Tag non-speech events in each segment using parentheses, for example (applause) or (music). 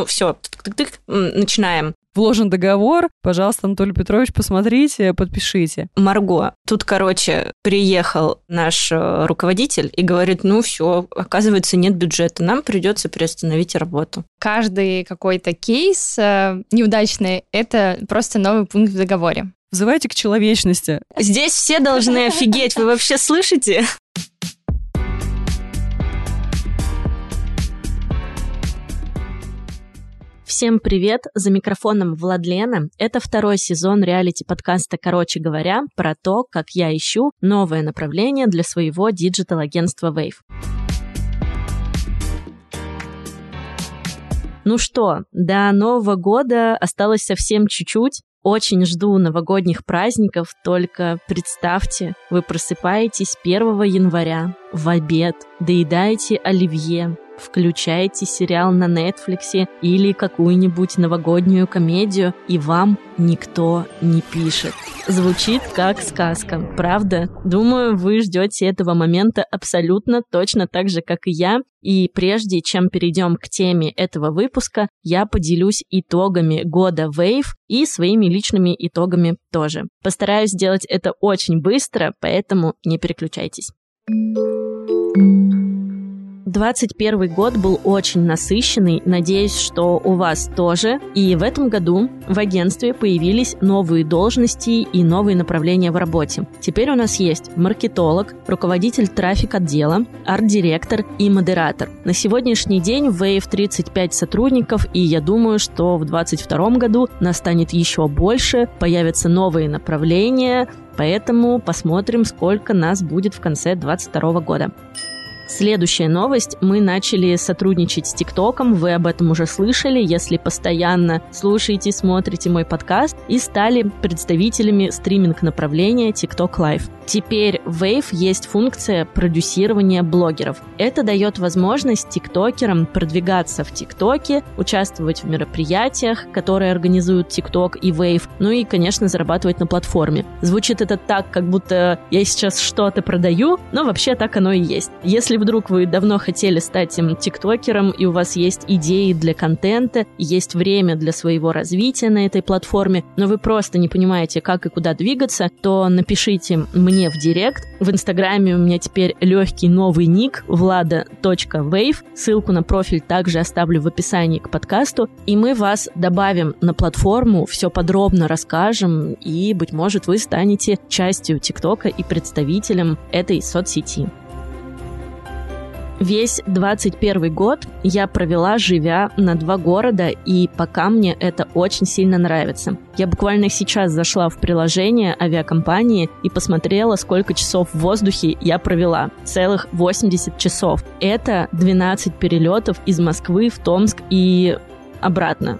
ну, все, начинаем вложен договор, пожалуйста, Анатолий Петрович, посмотрите, подпишите. Марго, тут, короче, приехал наш э, руководитель и говорит, ну все, оказывается, нет бюджета, нам придется приостановить работу. Каждый какой-то кейс э, неудачный – это просто новый пункт в договоре. Взывайте к человечности. Здесь все должны офигеть, вы вообще слышите? Всем привет! За микрофоном Владлена. Это второй сезон реалити-подкаста «Короче говоря» про то, как я ищу новое направление для своего диджитал-агентства Wave. Ну что, до Нового года осталось совсем чуть-чуть. Очень жду новогодних праздников, только представьте, вы просыпаетесь 1 января в обед, доедаете оливье, включаете сериал на Нетфликсе или какую-нибудь новогоднюю комедию, и вам никто не пишет. Звучит как сказка, правда? Думаю, вы ждете этого момента абсолютно точно так же, как и я. И прежде чем перейдем к теме этого выпуска, я поделюсь итогами года Wave и своими личными итогами тоже. Постараюсь сделать это очень быстро, поэтому не переключайтесь. 21 год был очень насыщенный, надеюсь, что у вас тоже. И в этом году в агентстве появились новые должности и новые направления в работе. Теперь у нас есть маркетолог, руководитель трафик-отдела, арт-директор и модератор. На сегодняшний день в Wave 35 сотрудников, и я думаю, что в 2022 году нас станет еще больше, появятся новые направления, поэтому посмотрим, сколько нас будет в конце 2022 года. Следующая новость. Мы начали сотрудничать с ТикТоком, вы об этом уже слышали, если постоянно слушаете, смотрите мой подкаст, и стали представителями стриминг-направления TikTok Live. Теперь в Wave есть функция продюсирования блогеров. Это дает возможность тиктокерам продвигаться в ТикТоке, участвовать в мероприятиях, которые организуют ТикТок и Wave, ну и, конечно, зарабатывать на платформе. Звучит это так, как будто я сейчас что-то продаю, но вообще так оно и есть. Если вдруг вы давно хотели стать тиктокером, и у вас есть идеи для контента, есть время для своего развития на этой платформе, но вы просто не понимаете, как и куда двигаться, то напишите мне в директ. В инстаграме у меня теперь легкий новый ник влада.wave. Ссылку на профиль также оставлю в описании к подкасту. И мы вас добавим на платформу, все подробно расскажем, и, быть может, вы станете частью ТикТока и представителем этой соцсети. Весь 21 год я провела, живя на два города, и пока мне это очень сильно нравится. Я буквально сейчас зашла в приложение авиакомпании и посмотрела, сколько часов в воздухе я провела. Целых 80 часов. Это 12 перелетов из Москвы в Томск и обратно.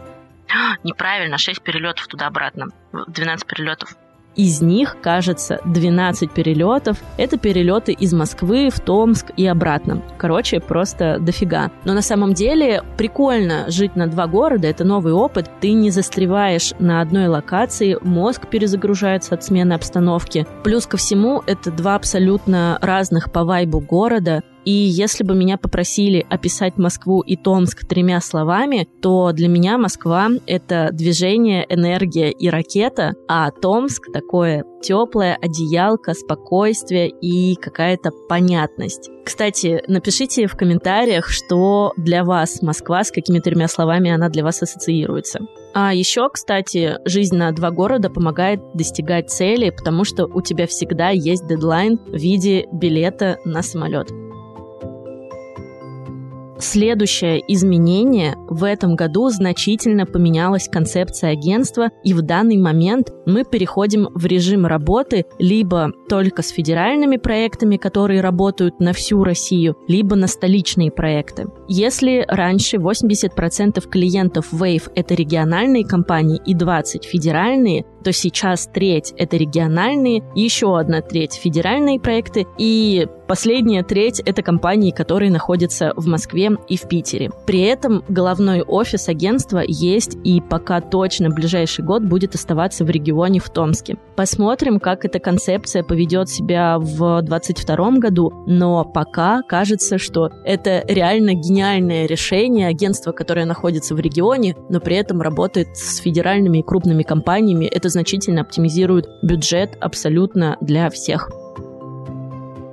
Неправильно, 6 перелетов туда-обратно. 12 перелетов из них, кажется, 12 перелетов. Это перелеты из Москвы в Томск и обратно. Короче, просто дофига. Но на самом деле прикольно жить на два города, это новый опыт. Ты не застреваешь на одной локации, мозг перезагружается от смены обстановки. Плюс ко всему, это два абсолютно разных по вайбу города, и если бы меня попросили описать Москву и Томск тремя словами, то для меня Москва — это движение, энергия и ракета, а Томск — такое теплое одеялко, спокойствие и какая-то понятность. Кстати, напишите в комментариях, что для вас Москва, с какими тремя словами она для вас ассоциируется. А еще, кстати, жизнь на два города помогает достигать цели, потому что у тебя всегда есть дедлайн в виде билета на самолет. Следующее изменение в этом году значительно поменялась концепция агентства, и в данный момент мы переходим в режим работы либо только с федеральными проектами, которые работают на всю Россию, либо на столичные проекты. Если раньше 80% клиентов Wave — это региональные компании и 20% федеральные, то сейчас треть — это региональные, еще одна треть — федеральные проекты, и последняя треть — это компании, которые находятся в Москве и в Питере. При этом головной офис агентства есть и пока точно ближайший год будет оставаться в регионе в Томске. Посмотрим, как эта концепция поведет себя в 2022 году, но пока кажется, что это реально гениальное решение агентства, которое находится в регионе, но при этом работает с федеральными и крупными компаниями. Это значительно оптимизирует бюджет абсолютно для всех.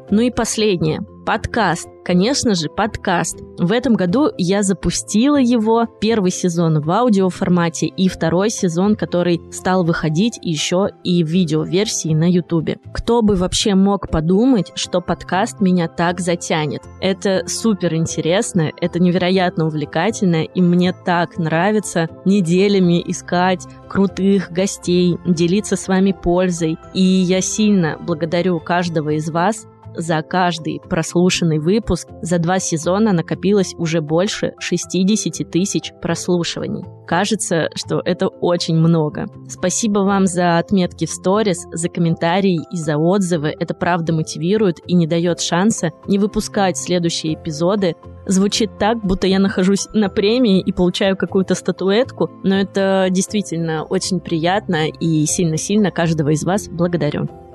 Ну и последнее. Подкаст. Конечно же, подкаст. В этом году я запустила его, первый сезон в аудиоформате и второй сезон, который стал выходить еще и в видеоверсии на ютубе. Кто бы вообще мог подумать, что подкаст меня так затянет. Это супер интересно, это невероятно увлекательно, и мне так нравится неделями искать крутых гостей, делиться с вами пользой. И я сильно благодарю каждого из вас, за каждый прослушанный выпуск за два сезона накопилось уже больше 60 тысяч прослушиваний. Кажется, что это очень много. Спасибо вам за отметки в сторис, за комментарии и за отзывы. Это правда мотивирует и не дает шанса не выпускать следующие эпизоды. Звучит так, будто я нахожусь на премии и получаю какую-то статуэтку, но это действительно очень приятно и сильно-сильно каждого из вас благодарю.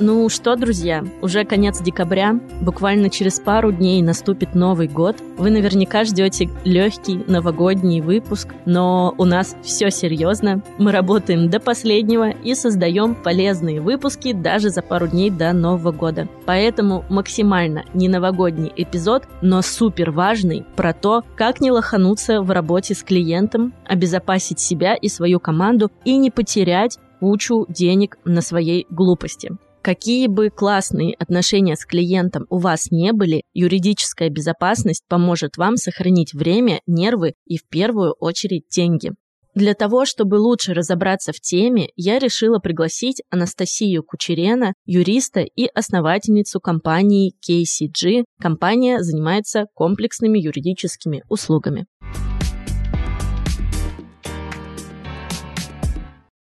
Ну что, друзья, уже конец декабря, буквально через пару дней наступит Новый год. Вы наверняка ждете легкий новогодний выпуск, но у нас все серьезно. Мы работаем до последнего и создаем полезные выпуски даже за пару дней до Нового года. Поэтому максимально не новогодний эпизод, но супер важный про то, как не лохануться в работе с клиентом, обезопасить себя и свою команду и не потерять кучу денег на своей глупости. Какие бы классные отношения с клиентом у вас не были, юридическая безопасность поможет вам сохранить время, нервы и в первую очередь деньги. Для того, чтобы лучше разобраться в теме, я решила пригласить Анастасию Кучерена, юриста и основательницу компании KCG. Компания занимается комплексными юридическими услугами.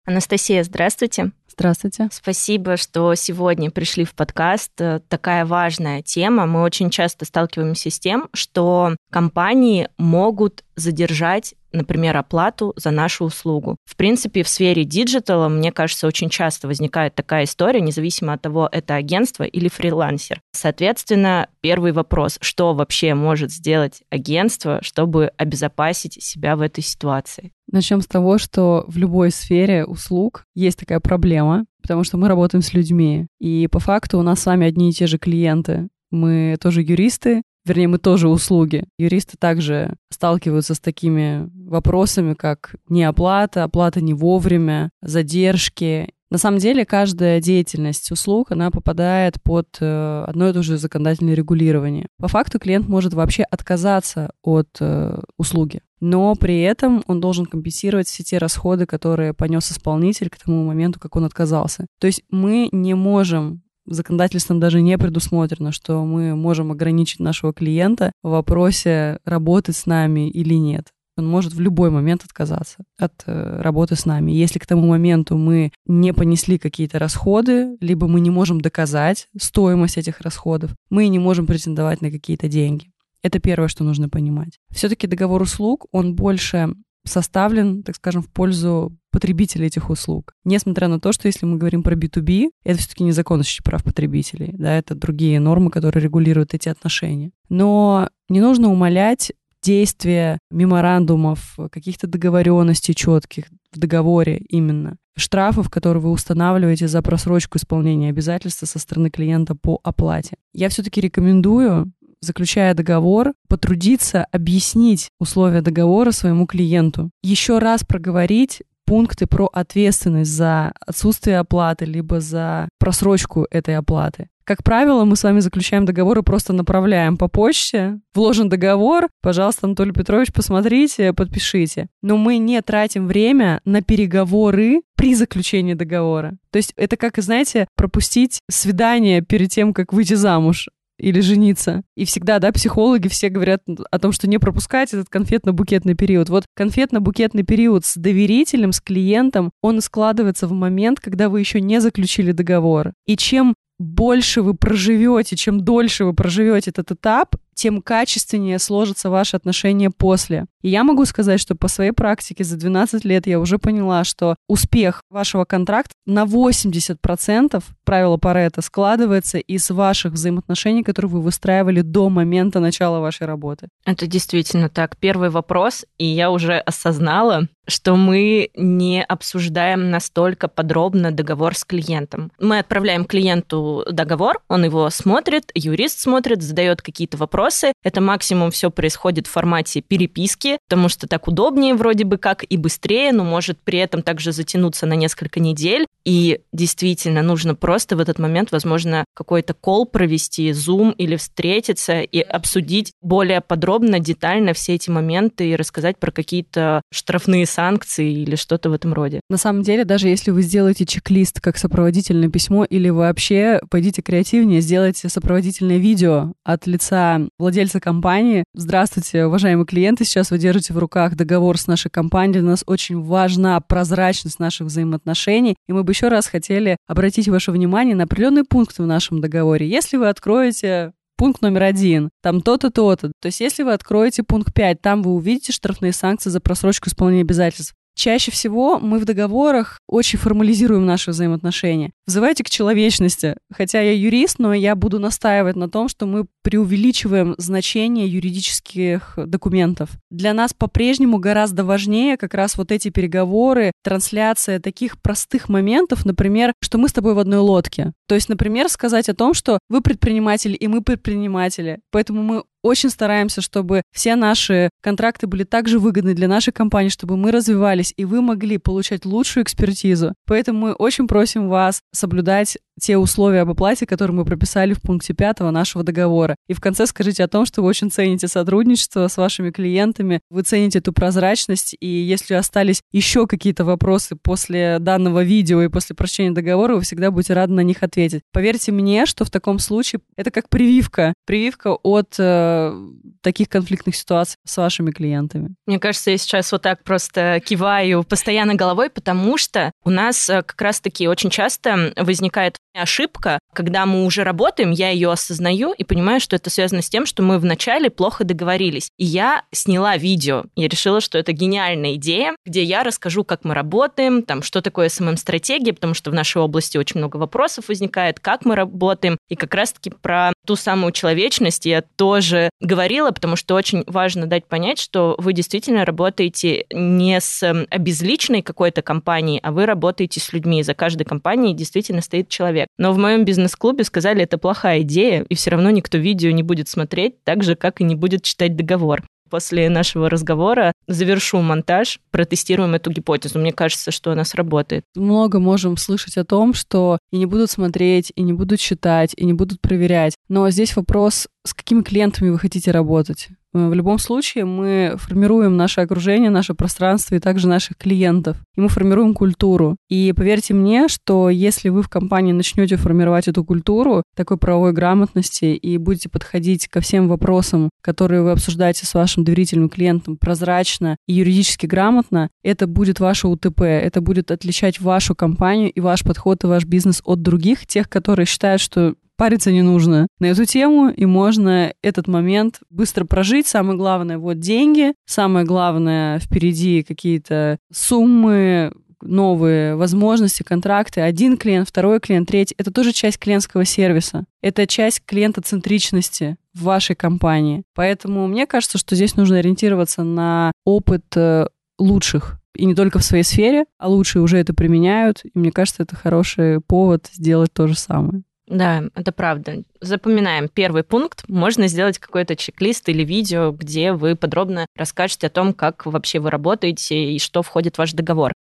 Анастасия, здравствуйте. Здравствуйте. Спасибо, что сегодня пришли в подкаст. Э, такая важная тема. Мы очень часто сталкиваемся с тем, что компании могут задержать например, оплату за нашу услугу. В принципе, в сфере диджитала, мне кажется, очень часто возникает такая история, независимо от того, это агентство или фрилансер. Соответственно, первый вопрос, что вообще может сделать агентство, чтобы обезопасить себя в этой ситуации? Начнем с того, что в любой сфере услуг есть такая проблема, потому что мы работаем с людьми. И по факту у нас с вами одни и те же клиенты. Мы тоже юристы, вернее, мы тоже услуги. Юристы также сталкиваются с такими вопросами, как неоплата, оплата не вовремя, задержки. На самом деле, каждая деятельность услуг, она попадает под э, одно и то же законодательное регулирование. По факту клиент может вообще отказаться от э, услуги, но при этом он должен компенсировать все те расходы, которые понес исполнитель к тому моменту, как он отказался. То есть мы не можем законодательством даже не предусмотрено, что мы можем ограничить нашего клиента в вопросе работать с нами или нет. Он может в любой момент отказаться от э, работы с нами. Если к тому моменту мы не понесли какие-то расходы, либо мы не можем доказать стоимость этих расходов, мы не можем претендовать на какие-то деньги. Это первое, что нужно понимать. Все-таки договор услуг, он больше составлен, так скажем, в пользу потребителей этих услуг. Несмотря на то, что если мы говорим про B2B, это все-таки не закон защиты прав потребителей, да, это другие нормы, которые регулируют эти отношения. Но не нужно умалять действия меморандумов, каких-то договоренностей четких в договоре именно, штрафов, которые вы устанавливаете за просрочку исполнения обязательства со стороны клиента по оплате. Я все-таки рекомендую заключая договор, потрудиться объяснить условия договора своему клиенту. Еще раз проговорить пункты про ответственность за отсутствие оплаты, либо за просрочку этой оплаты. Как правило, мы с вами заключаем договор и просто направляем по почте. Вложен договор, пожалуйста, Анатолий Петрович, посмотрите, подпишите. Но мы не тратим время на переговоры при заключении договора. То есть это как, знаете, пропустить свидание перед тем, как выйти замуж или жениться. И всегда, да, психологи все говорят о том, что не пропускать этот конфетно-букетный период. Вот конфетно-букетный период с доверителем, с клиентом, он складывается в момент, когда вы еще не заключили договор. И чем больше вы проживете, чем дольше вы проживете этот этап, тем качественнее сложатся ваши отношения после. И я могу сказать, что по своей практике за 12 лет я уже поняла, что успех вашего контракта на 80% правило Паретта складывается из ваших взаимоотношений, которые вы выстраивали до момента начала вашей работы. Это действительно так. Первый вопрос, и я уже осознала, что мы не обсуждаем настолько подробно договор с клиентом. Мы отправляем клиенту договор, он его смотрит, юрист смотрит, задает какие-то вопросы. Это максимум все происходит в формате переписки, потому что так удобнее вроде бы как и быстрее, но может при этом также затянуться на несколько недель. И действительно нужно просто в этот момент, возможно, какой-то кол провести, зум или встретиться и обсудить более подробно, детально все эти моменты и рассказать про какие-то штрафные санкции или что-то в этом роде. На самом деле, даже если вы сделаете чек-лист как сопроводительное письмо или вообще пойдите креативнее, сделайте сопроводительное видео от лица владельца компании. Здравствуйте, уважаемые клиенты, сейчас вы держите в руках договор с нашей компанией. Для нас очень важна прозрачность наших взаимоотношений, и мы бы еще раз хотели обратить ваше внимание на определенные пункты в нашем договоре. Если вы откроете пункт номер один, там то-то, то-то. То есть если вы откроете пункт 5, там вы увидите штрафные санкции за просрочку исполнения обязательств. Чаще всего мы в договорах очень формализируем наши взаимоотношения. Взывайте к человечности. Хотя я юрист, но я буду настаивать на том, что мы преувеличиваем значение юридических документов. Для нас по-прежнему гораздо важнее как раз вот эти переговоры, трансляция таких простых моментов, например, что мы с тобой в одной лодке. То есть, например, сказать о том, что вы предприниматель и мы предприниматели, поэтому мы очень стараемся, чтобы все наши контракты были также выгодны для нашей компании, чтобы мы развивались, и вы могли получать лучшую экспертизу. Поэтому мы очень просим вас соблюдать те условия об оплате, которые мы прописали в пункте 5 нашего договора. И в конце скажите о том, что вы очень цените сотрудничество с вашими клиентами, вы цените эту прозрачность, и если остались еще какие-то вопросы после данного видео и после прочтения договора, вы всегда будете рады на них ответить. Поверьте мне, что в таком случае это как прививка. Прививка от э, таких конфликтных ситуаций с вашими клиентами. Мне кажется, я сейчас вот так просто киваю постоянно головой, потому что у нас э, как раз-таки очень часто возникает ошибка, когда мы уже работаем, я ее осознаю и понимаю, что это связано с тем, что мы вначале плохо договорились. И я сняла видео. Я решила, что это гениальная идея, где я расскажу, как мы работаем, там, что такое СММ-стратегия, потому что в нашей области очень много вопросов возникает, как мы работаем. И как раз-таки про ту самую человечность я тоже говорила, потому что очень важно дать понять, что вы действительно работаете не с обезличенной какой-то компанией, а вы работаете с людьми. За каждой компанией действительно стоит человек. Но в моем бизнес-клубе сказали, это плохая идея, и все равно никто видео не будет смотреть, так же, как и не будет читать договор после нашего разговора завершу монтаж, протестируем эту гипотезу. Мне кажется, что она сработает. Много можем слышать о том, что и не будут смотреть, и не будут читать, и не будут проверять. Но здесь вопрос, с какими клиентами вы хотите работать. Э, в любом случае мы формируем наше окружение, наше пространство и также наших клиентов. И мы формируем культуру. И поверьте мне, что если вы в компании начнете формировать эту культуру такой правовой грамотности и будете подходить ко всем вопросам, которые вы обсуждаете с вашим доверительным клиентом прозрачно и юридически грамотно, это будет ваше УТП, это будет отличать вашу компанию и ваш подход и ваш бизнес от других, тех, которые считают, что париться не нужно на эту тему, и можно этот момент быстро прожить. Самое главное, вот деньги, самое главное, впереди какие-то суммы, новые возможности, контракты. Один клиент, второй клиент, третий. Это тоже часть клиентского сервиса. Это часть клиентоцентричности в вашей компании. Поэтому мне кажется, что здесь нужно ориентироваться на опыт э, лучших. И не только в своей сфере, а лучшие уже это применяют. И мне кажется, это хороший повод сделать то же самое. Да, это правда. Запоминаем первый пункт. Можно сделать какой-то чек-лист или видео, где вы подробно расскажете о том, как вообще вы работаете и что входит в ваш договор.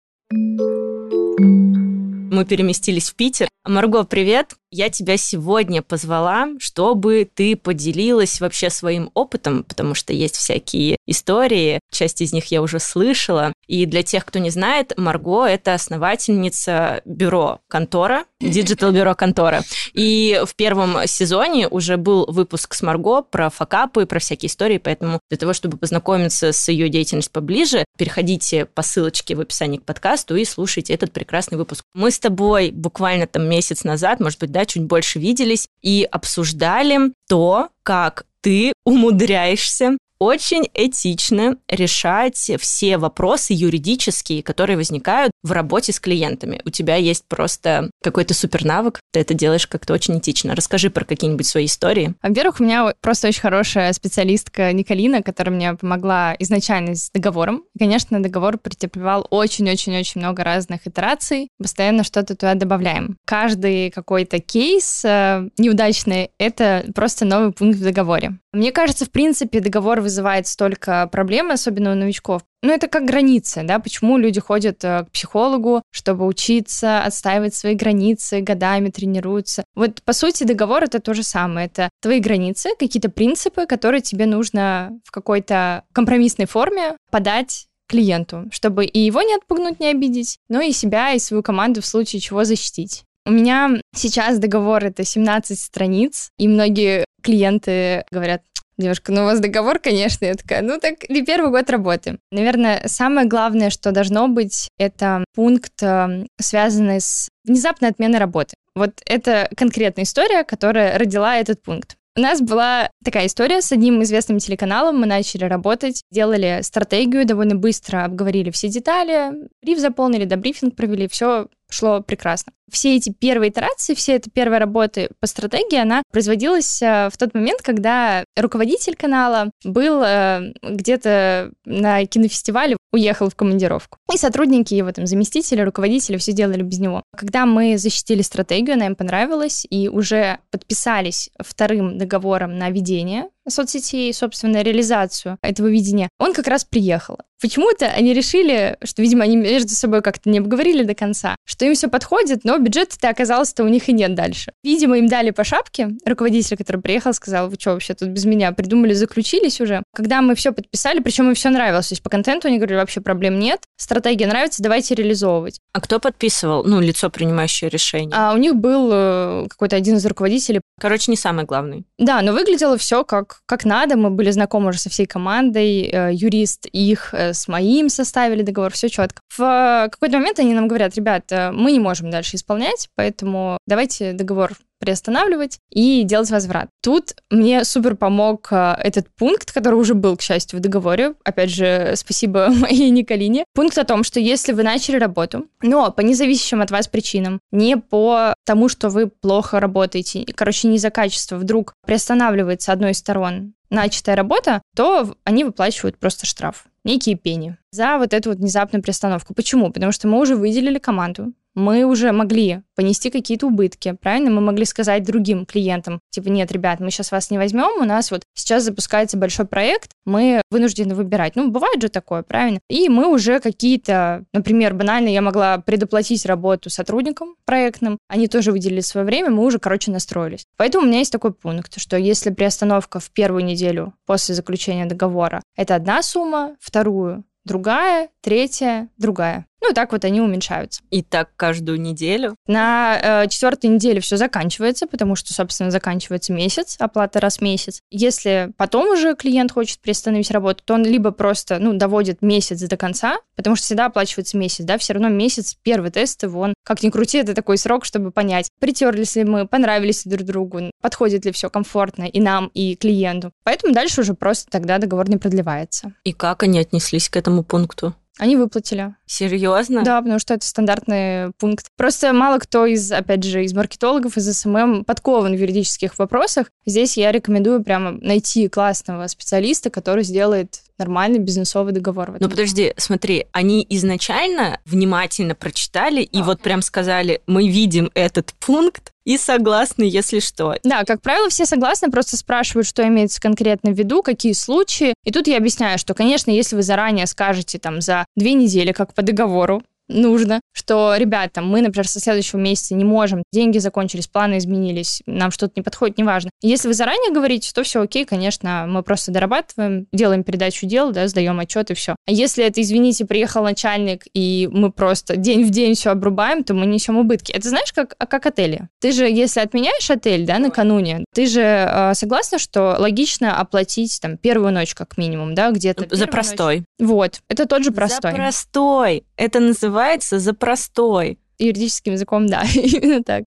Мы переместились в Питер. Марго, привет! Я тебя сегодня позвала, чтобы ты поделилась вообще своим опытом, потому что есть всякие истории, часть из них я уже слышала. И для тех, кто не знает, Марго — это основательница бюро «Контора», диджитал-бюро «Контора». И в первом сезоне уже был выпуск с Марго про факапы, про всякие истории, поэтому для того, чтобы познакомиться с ее деятельностью поближе, переходите по ссылочке в описании к подкасту и слушайте этот прекрасный выпуск. Мы с тобой буквально там месяц назад, может быть, да, чуть больше виделись и обсуждали то, как ты умудряешься очень этично решать все вопросы юридические, которые возникают в работе с клиентами. У тебя есть просто какой-то супер навык, ты это делаешь как-то очень этично. Расскажи про какие-нибудь свои истории. Во-первых, у меня просто очень хорошая специалистка Николина, которая мне помогла изначально с договором. конечно, договор претерпевал очень-очень-очень много разных итераций. Постоянно что-то туда добавляем. Каждый какой-то кейс э, неудачный — это просто новый пункт в договоре. Мне кажется, в принципе, договор вызывает столько проблем, особенно у новичков. Ну, это как границы, да, почему люди ходят э, к психологу, чтобы учиться, отстаивать свои границы, годами тренируются. Вот, по сути, договор — это то же самое. Это твои границы, какие-то принципы, которые тебе нужно в какой-то компромиссной форме подать клиенту, чтобы и его не отпугнуть, не обидеть, но и себя, и свою команду в случае чего защитить. У меня сейчас договор это 17 страниц, и многие клиенты говорят, Девушка, ну у вас договор, конечно. Я такая, ну так не первый год работы. Наверное, самое главное, что должно быть, это пункт, эм, связанный с внезапной отменой работы. Вот это конкретная история, которая родила этот пункт. У нас была такая история с одним известным телеканалом. Мы начали работать, делали стратегию, довольно быстро обговорили все детали, бриф заполнили, да, брифинг провели, все шло прекрасно. Все эти первые итерации, все эта первая работа по стратегии, она производилась э, в тот момент, когда руководитель канала был э, где-то на кинофестивале, уехал в командировку. И сотрудники его, там, заместители, руководители все делали без него. Когда мы защитили стратегию, она им понравилась, и уже подписались вторым договором на ведение соцсетей, собственно, реализацию этого видения, он как раз приехал. Почему-то они решили, что, видимо, они между собой как-то не обговорили до конца, что им все подходит, но бюджета-то оказалось-то у них и нет дальше. Видимо, им дали по шапке. Руководитель, который приехал, сказал, вы что вообще тут без меня придумали, заключились уже. Когда мы все подписали, причем им все нравилось, то есть по контенту они говорили, вообще проблем нет, стратегия нравится, давайте реализовывать. А кто подписывал, ну, лицо, принимающее решение? А у них был э, какой-то один из руководителей. Короче, не самый главный. Да, но выглядело все как, как надо. Мы были знакомы уже со всей командой, э, юрист их э, с моим составили договор, все четко. В какой-то момент они нам говорят, ребят, э, мы не можем дальше исполнять, поэтому давайте договор приостанавливать и делать возврат. Тут мне супер помог э, этот пункт, который уже был, к счастью, в договоре. Опять же, спасибо (laughs) моей Николине. Пункт о том, что если вы начали работу, но по независящим от вас причинам, не по тому, что вы плохо работаете, короче, не из-за качества, вдруг приостанавливается одной из сторон начатая работа, то они выплачивают просто штраф некие пени за вот эту вот внезапную приостановку. Почему? Потому что мы уже выделили команду, мы уже могли понести какие-то убытки, правильно? Мы могли сказать другим клиентам, типа, нет, ребят, мы сейчас вас не возьмем, у нас вот сейчас запускается большой проект, мы вынуждены выбирать. Ну, бывает же такое, правильно? И мы уже какие-то, например, банально я могла предоплатить работу сотрудникам проектным, они тоже выделили свое время, мы уже, короче, настроились. Поэтому у меня есть такой пункт, что если приостановка в первую неделю после заключения договора это одна сумма, вторую другая, третья, другая. Ну, и так вот они уменьшаются. И так каждую неделю? На э, четвертой неделе все заканчивается, потому что, собственно, заканчивается месяц, оплата раз в месяц. Если потом уже клиент хочет приостановить работу, то он либо просто, ну, доводит месяц до конца, потому что всегда оплачивается месяц, да, все равно месяц, первый тест, он, как ни крути, это такой срок, чтобы понять, притерлись ли мы, понравились ли друг другу, подходит ли все комфортно и нам, и клиенту. Поэтому дальше уже просто тогда договор не продлевается. И как они отнеслись к этому пункту? Они выплатили. Серьезно? Да, потому что это стандартный пункт. Просто мало кто из, опять же, из маркетологов, из СММ подкован в юридических вопросах. Здесь я рекомендую прямо найти классного специалиста, который сделает нормальный бизнесовый договор. Ну подожди, смотри, они изначально внимательно прочитали и вот прям сказали, мы видим этот пункт, и согласны, если что. Да, как правило, все согласны, просто спрашивают, что имеется конкретно в виду, какие случаи. И тут я объясняю, что, конечно, если вы заранее скажете там за две недели, как по договору, нужно, что, ребята, мы, например, со следующего месяца не можем, деньги закончились, планы изменились, нам что-то не подходит, неважно. Если вы заранее говорите, то все окей, конечно, мы просто дорабатываем, делаем передачу дел, да, сдаем отчет и все. А если это, извините, приехал начальник, и мы просто день в день все обрубаем, то мы несем убытки. Это знаешь, как, как отели. Ты же, если отменяешь отель, да, накануне, ты же э, согласна, что логично оплатить там первую ночь как минимум, да, где-то. За простой. Ночь. Вот, это тот же простой. За простой. Это называется за простой. Юридическим языком, да, (laughs) именно так.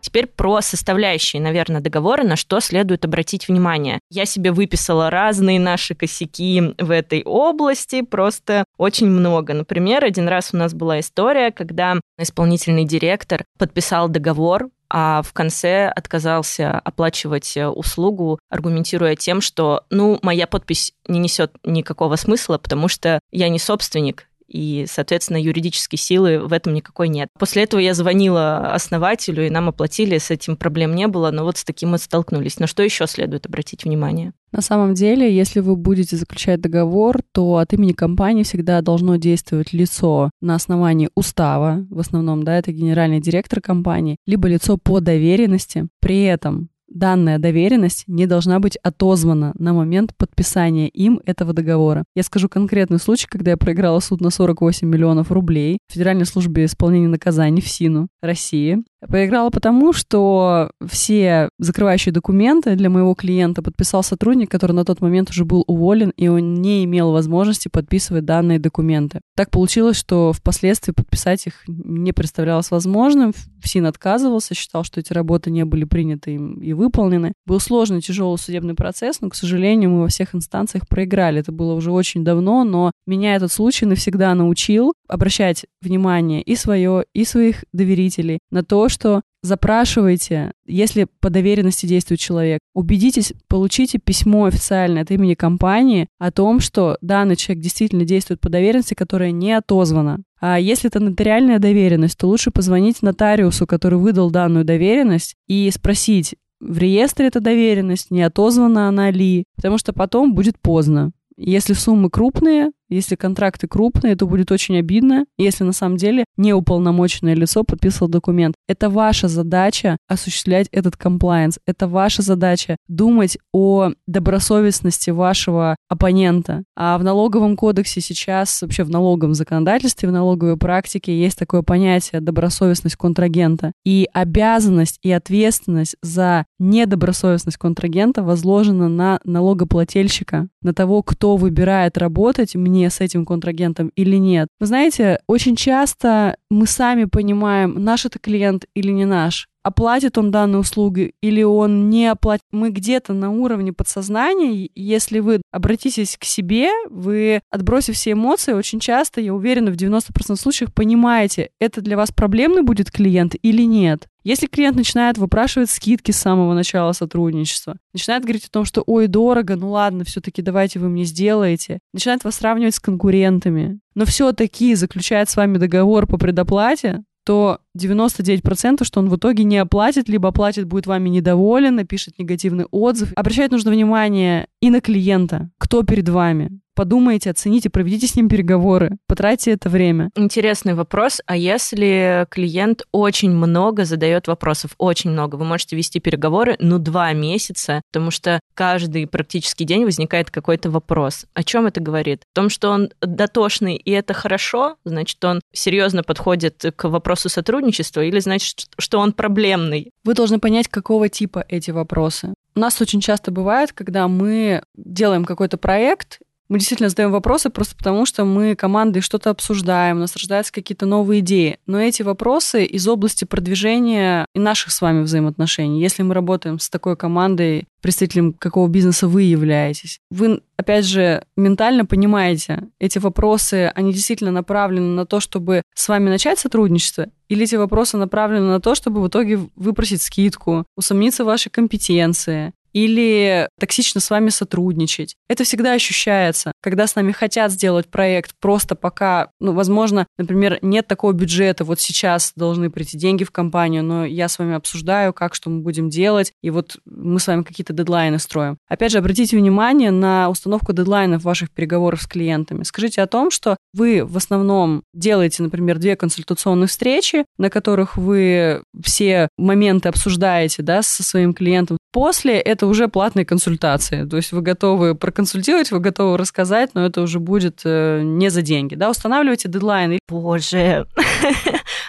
Теперь про составляющие, наверное, договора, на что следует обратить внимание. Я себе выписала разные наши косяки в этой области, просто очень много. Например, один раз у нас была история, когда исполнительный директор подписал договор а в конце отказался оплачивать услугу, аргументируя тем, что, ну, моя подпись не несет никакого смысла, потому что я не собственник, и, соответственно, юридической силы в этом никакой нет. После этого я звонила основателю, и нам оплатили, с этим проблем не было, но вот с таким мы столкнулись. На что еще следует обратить внимание? На самом деле, если вы будете заключать договор, то от имени компании всегда должно действовать лицо на основании устава, в основном, да, это генеральный директор компании, либо лицо по доверенности. При этом данная доверенность не должна быть отозвана на момент подписания им этого договора. Я скажу конкретный случай, когда я проиграла суд на 48 миллионов рублей в Федеральной службе исполнения наказаний в СИНу России. Проиграла потому, что все закрывающие документы для моего клиента подписал сотрудник, который на тот момент уже был уволен, и он не имел возможности подписывать данные документы. Так получилось, что впоследствии подписать их не представлялось возможным. ФСИН отказывался, считал, что эти работы не были приняты им и выполнены. Был сложный, тяжелый судебный процесс, но, к сожалению, мы во всех инстанциях проиграли. Это было уже очень давно, но меня этот случай навсегда научил обращать внимание и свое, и своих доверителей на то, что запрашивайте, если по доверенности действует человек, убедитесь, получите письмо официальное от имени компании о том, что данный человек действительно действует по доверенности, которая не отозвана. А если это нотариальная доверенность, то лучше позвонить нотариусу, который выдал данную доверенность, и спросить, в реестре эта доверенность, не отозвана она ли, потому что потом будет поздно. Если суммы крупные, если контракты крупные, то будет очень обидно, если на самом деле неуполномоченное лицо подписывало документ. Это ваша задача осуществлять этот комплайенс. Это ваша задача думать о добросовестности вашего оппонента. А в налоговом кодексе сейчас, вообще в налоговом законодательстве, в налоговой практике есть такое понятие добросовестность контрагента. И обязанность и ответственность за недобросовестность контрагента возложена на налогоплательщика, на того, кто выбирает работать мне мне с этим контрагентом или нет. Вы знаете, очень часто мы сами понимаем, наш это клиент или не наш оплатит он данную услугу или он не оплатит. Мы где-то на уровне подсознания, если вы обратитесь к себе, вы, отбросив все эмоции, очень часто, я уверена, в 90% случаев понимаете, это для вас проблемный будет клиент или нет. Если клиент начинает выпрашивать скидки с самого начала сотрудничества, начинает говорить о том, что ой, дорого, ну ладно, все-таки давайте вы мне сделаете, начинает вас сравнивать с конкурентами, но все-таки заключает с вами договор по предоплате, то 99%, что он в итоге не оплатит, либо оплатит, будет вами недоволен, напишет негативный отзыв. Обращать нужно внимание и на клиента, кто перед вами подумайте, оцените, проведите с ним переговоры, потратьте это время. Интересный вопрос. А если клиент очень много задает вопросов, очень много, вы можете вести переговоры, ну, два месяца, потому что каждый практически день возникает какой-то вопрос. О чем это говорит? О том, что он дотошный, и это хорошо, значит, он серьезно подходит к вопросу сотрудничества, или значит, что он проблемный? Вы должны понять, какого типа эти вопросы. У нас очень часто бывает, когда мы делаем какой-то проект, мы действительно задаем вопросы просто потому, что мы командой что-то обсуждаем, у нас рождаются какие-то новые идеи. Но эти вопросы из области продвижения и наших с вами взаимоотношений. Если мы работаем с такой командой, представителем какого бизнеса вы являетесь, вы, опять же, ментально понимаете, эти вопросы, они действительно направлены на то, чтобы с вами начать сотрудничество, или эти вопросы направлены на то, чтобы в итоге выпросить скидку, усомниться в вашей компетенции, или токсично с вами сотрудничать. Это всегда ощущается, когда с нами хотят сделать проект, просто пока, ну, возможно, например, нет такого бюджета, вот сейчас должны прийти деньги в компанию, но я с вами обсуждаю, как, что мы будем делать, и вот мы с вами какие-то дедлайны строим. Опять же, обратите внимание на установку дедлайнов ваших переговоров с клиентами. Скажите о том, что вы в основном делаете, например, две консультационные встречи, на которых вы все моменты обсуждаете да, со своим клиентом. После это уже платные консультации. То есть вы готовы проконсультировать, вы готовы рассказать, но это уже будет э, не за деньги. Да? Устанавливайте дедлайны. Боже,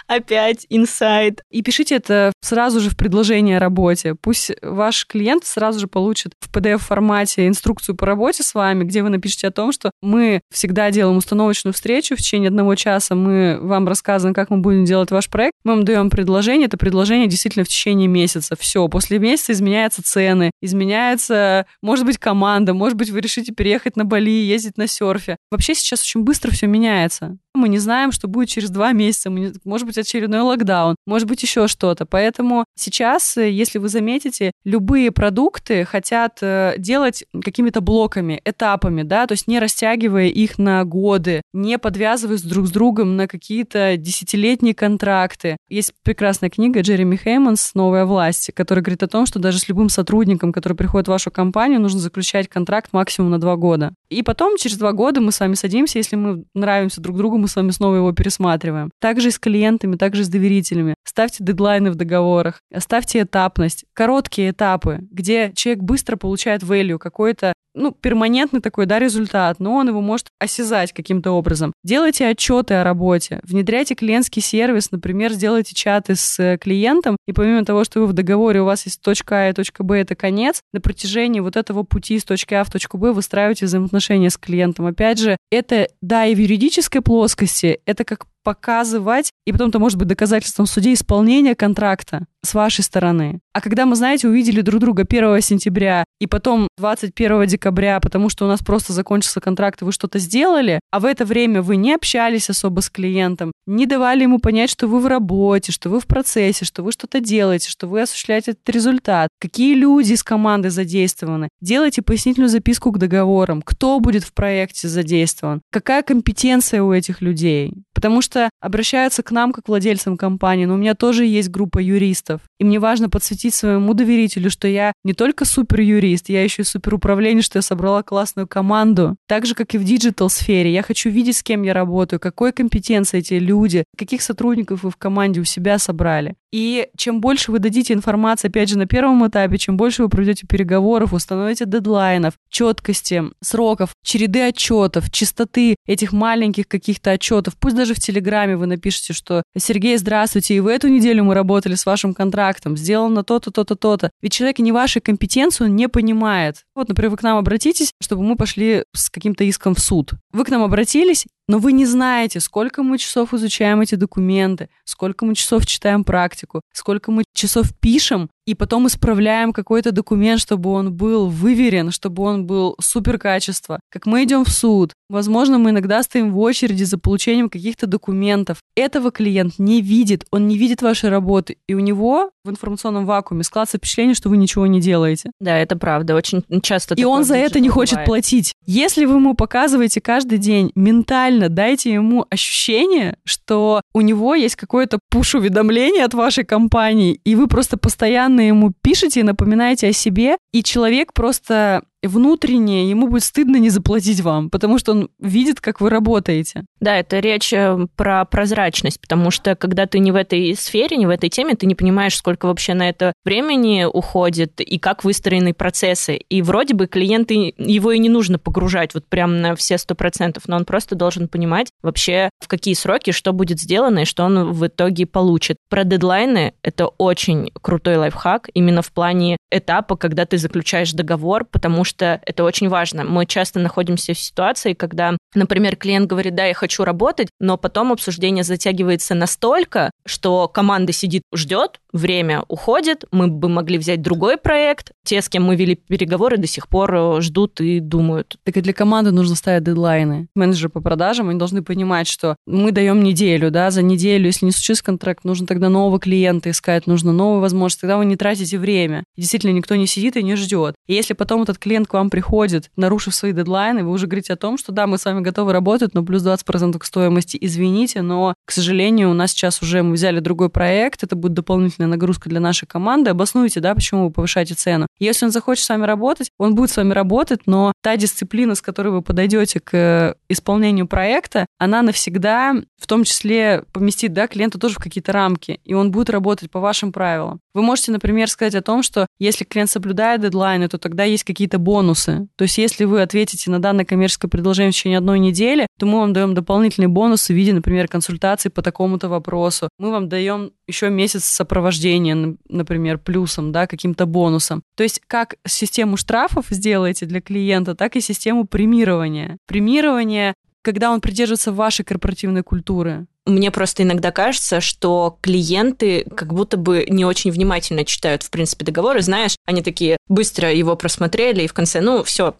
опять инсайт. И пишите это сразу же в предложение о работе. Пусть ваш клиент сразу же получит в PDF-формате инструкцию по работе с вами, где вы напишите о том, что мы всегда делаем установочную встречу в течение одного часа, мы вам рассказываем, как мы будем делать ваш проект, мы вам даем предложение, это предложение действительно в течение месяца. Все, после месяца изменяются цены, изменяется, может быть, команда, может быть, вы решите переехать на Бали, ездить на серфе. Вообще сейчас очень быстро все меняется. Мы не знаем, что будет через два месяца, может быть, очередной локдаун, может быть, еще что-то. Поэтому сейчас, э, если вы заметите, любые продукты хотят э, делать какими-то блоками, этапами, да, то есть не растягивая их на годы, не подвязываясь друг с другом на какие-то десятилетние контракты. Есть прекрасная книга Джереми Хейманс «Новая власть», которая говорит о том, что даже с любым сотрудником, который приходит в вашу компанию, нужно заключать контракт максимум на два года. И потом, через два года мы с вами садимся, если мы нравимся друг другу, мы с вами снова его пересматриваем. Также и с клиентами, также с доверителями. Ставьте дедлайны в договорах, ставьте этапность, короткие этапы, где человек быстро получает value, какой-то ну, перманентный такой, да, результат, но он его может осязать каким-то образом. Делайте отчеты о работе, внедряйте клиентский сервис, например, сделайте чаты с клиентом, и помимо того, что вы в договоре, у вас есть точка А и точка Б, это конец, на протяжении вот этого пути с точки А в точку Б выстраиваете взаимоотношения с клиентом. Опять же, это, да, и в юридической плоскости, это как показывать, и потом это может быть доказательством в суде исполнения контракта с вашей стороны. А когда мы, знаете, увидели друг друга 1 сентября и потом 21 декабря, потому что у нас просто закончился контракт, и вы что-то сделали, а в это время вы не общались особо с клиентом, не давали ему понять, что вы в работе, что вы в процессе, что вы что-то делаете, что вы осуществляете этот результат, какие люди из команды задействованы. Делайте пояснительную записку к договорам, кто будет в проекте задействован, какая компетенция у этих людей. Потому что обращаются к нам как владельцам компании, но у меня тоже есть группа юристов. И мне важно подсветить своему доверителю, что я не только супер юрист, я еще и супер управленец, что я собрала классную команду. Так же, как и в диджитал-сфере. Я хочу видеть, с кем я работаю, какой компетенции эти люди, каких сотрудников вы в команде у себя собрали. И чем больше вы дадите информации, опять же, на первом этапе, чем больше вы проведете переговоров, установите дедлайнов, четкости, сроков, череды отчетов, чистоты этих маленьких каких-то отчетов, пусть даже в Телеграме вы напишите, что «Сергей, здравствуйте, и в эту неделю мы работали с вашим контрактом, сделано то-то, то-то, то-то». Ведь человек не вашей компетенции, он не понимает. Вот, например, вы к нам обратитесь, чтобы мы пошли с каким-то иском в суд. Вы к нам обратились, но вы не знаете, сколько мы часов изучаем эти документы, сколько мы часов читаем практику, сколько мы часов пишем, и потом исправляем какой-то документ, чтобы он был выверен, чтобы он был супер качества. Как мы идем в суд, возможно, мы иногда стоим в очереди за получением каких-то документов. Этого клиент не видит, он не видит вашей работы, и у него в информационном вакууме складывается впечатление, что вы ничего не делаете. Да, это правда, очень часто. И он за это не хочет бывает. платить. Если вы ему показываете каждый день ментально, дайте ему ощущение, что у него есть какое-то пуш-уведомление от вашей компании, и вы просто постоянно постоянно ему пишете напоминаете о себе, и человек просто внутренне ему будет стыдно не заплатить вам, потому что он видит, как вы работаете. Да, это речь э, про прозрачность, потому что когда ты не в этой сфере, не в этой теме, ты не понимаешь, сколько вообще на это времени уходит и как выстроены процессы. И вроде бы клиенты, его и не нужно погружать вот прям на все сто процентов, но он просто должен понимать вообще, в какие сроки что будет сделано и что он в итоге получит. Про дедлайны — это очень крутой лайфхак именно в плане этапа, когда ты заключаешь договор, потому что это очень важно. Мы часто находимся в ситуации, когда, например, клиент говорит, да, я хочу работать, но потом обсуждение затягивается настолько, что команда сидит, ждет, время уходит, мы бы могли взять другой проект. Те, с кем мы вели переговоры, до сих пор э, ждут и думают. Так и для команды нужно ставить дедлайны. Менеджеры по продажам, они должны понимать, что мы даем неделю, да, за неделю, если не случится контракт, нужно тогда нового клиента искать, нужно новую возможность, тогда вы не тратите время. Действительно, никто не сидит и не ждет. И если потом этот клиент к вам приходит, нарушив свои дедлайны, вы уже говорите о том, что да, мы с вами готовы работать, но плюс 20% к стоимости, извините, но, к сожалению, у нас сейчас уже мы взяли другой проект, это будет дополнительная нагрузка для нашей команды, обоснуйте, да, почему вы повышаете цену. Если он захочет с вами работать, он будет с вами работать, но та дисциплина, с которой вы подойдете к исполнению проекта, она навсегда, в том числе, поместит, да, клиента тоже в какие-то рамки, и он будет работать по вашим правилам. Вы можете, например, сказать о том, что если клиент соблюдает дедлайны, то тогда есть какие-то бонусы. То есть если вы ответите на данное коммерческое предложение в течение одной недели, то мы вам даем дополнительные бонусы в виде, например, консультации по такому-то вопросу. Мы вам даем еще месяц сопровождения, например, плюсом, да, каким-то бонусом. То есть как систему штрафов сделаете для клиента, так и систему премирования. Премирование когда он придерживается вашей корпоративной культуры. Мне просто иногда кажется, что клиенты как будто бы не очень внимательно читают, в принципе, договоры. Знаешь, они такие быстро его просмотрели, и в конце, ну, все,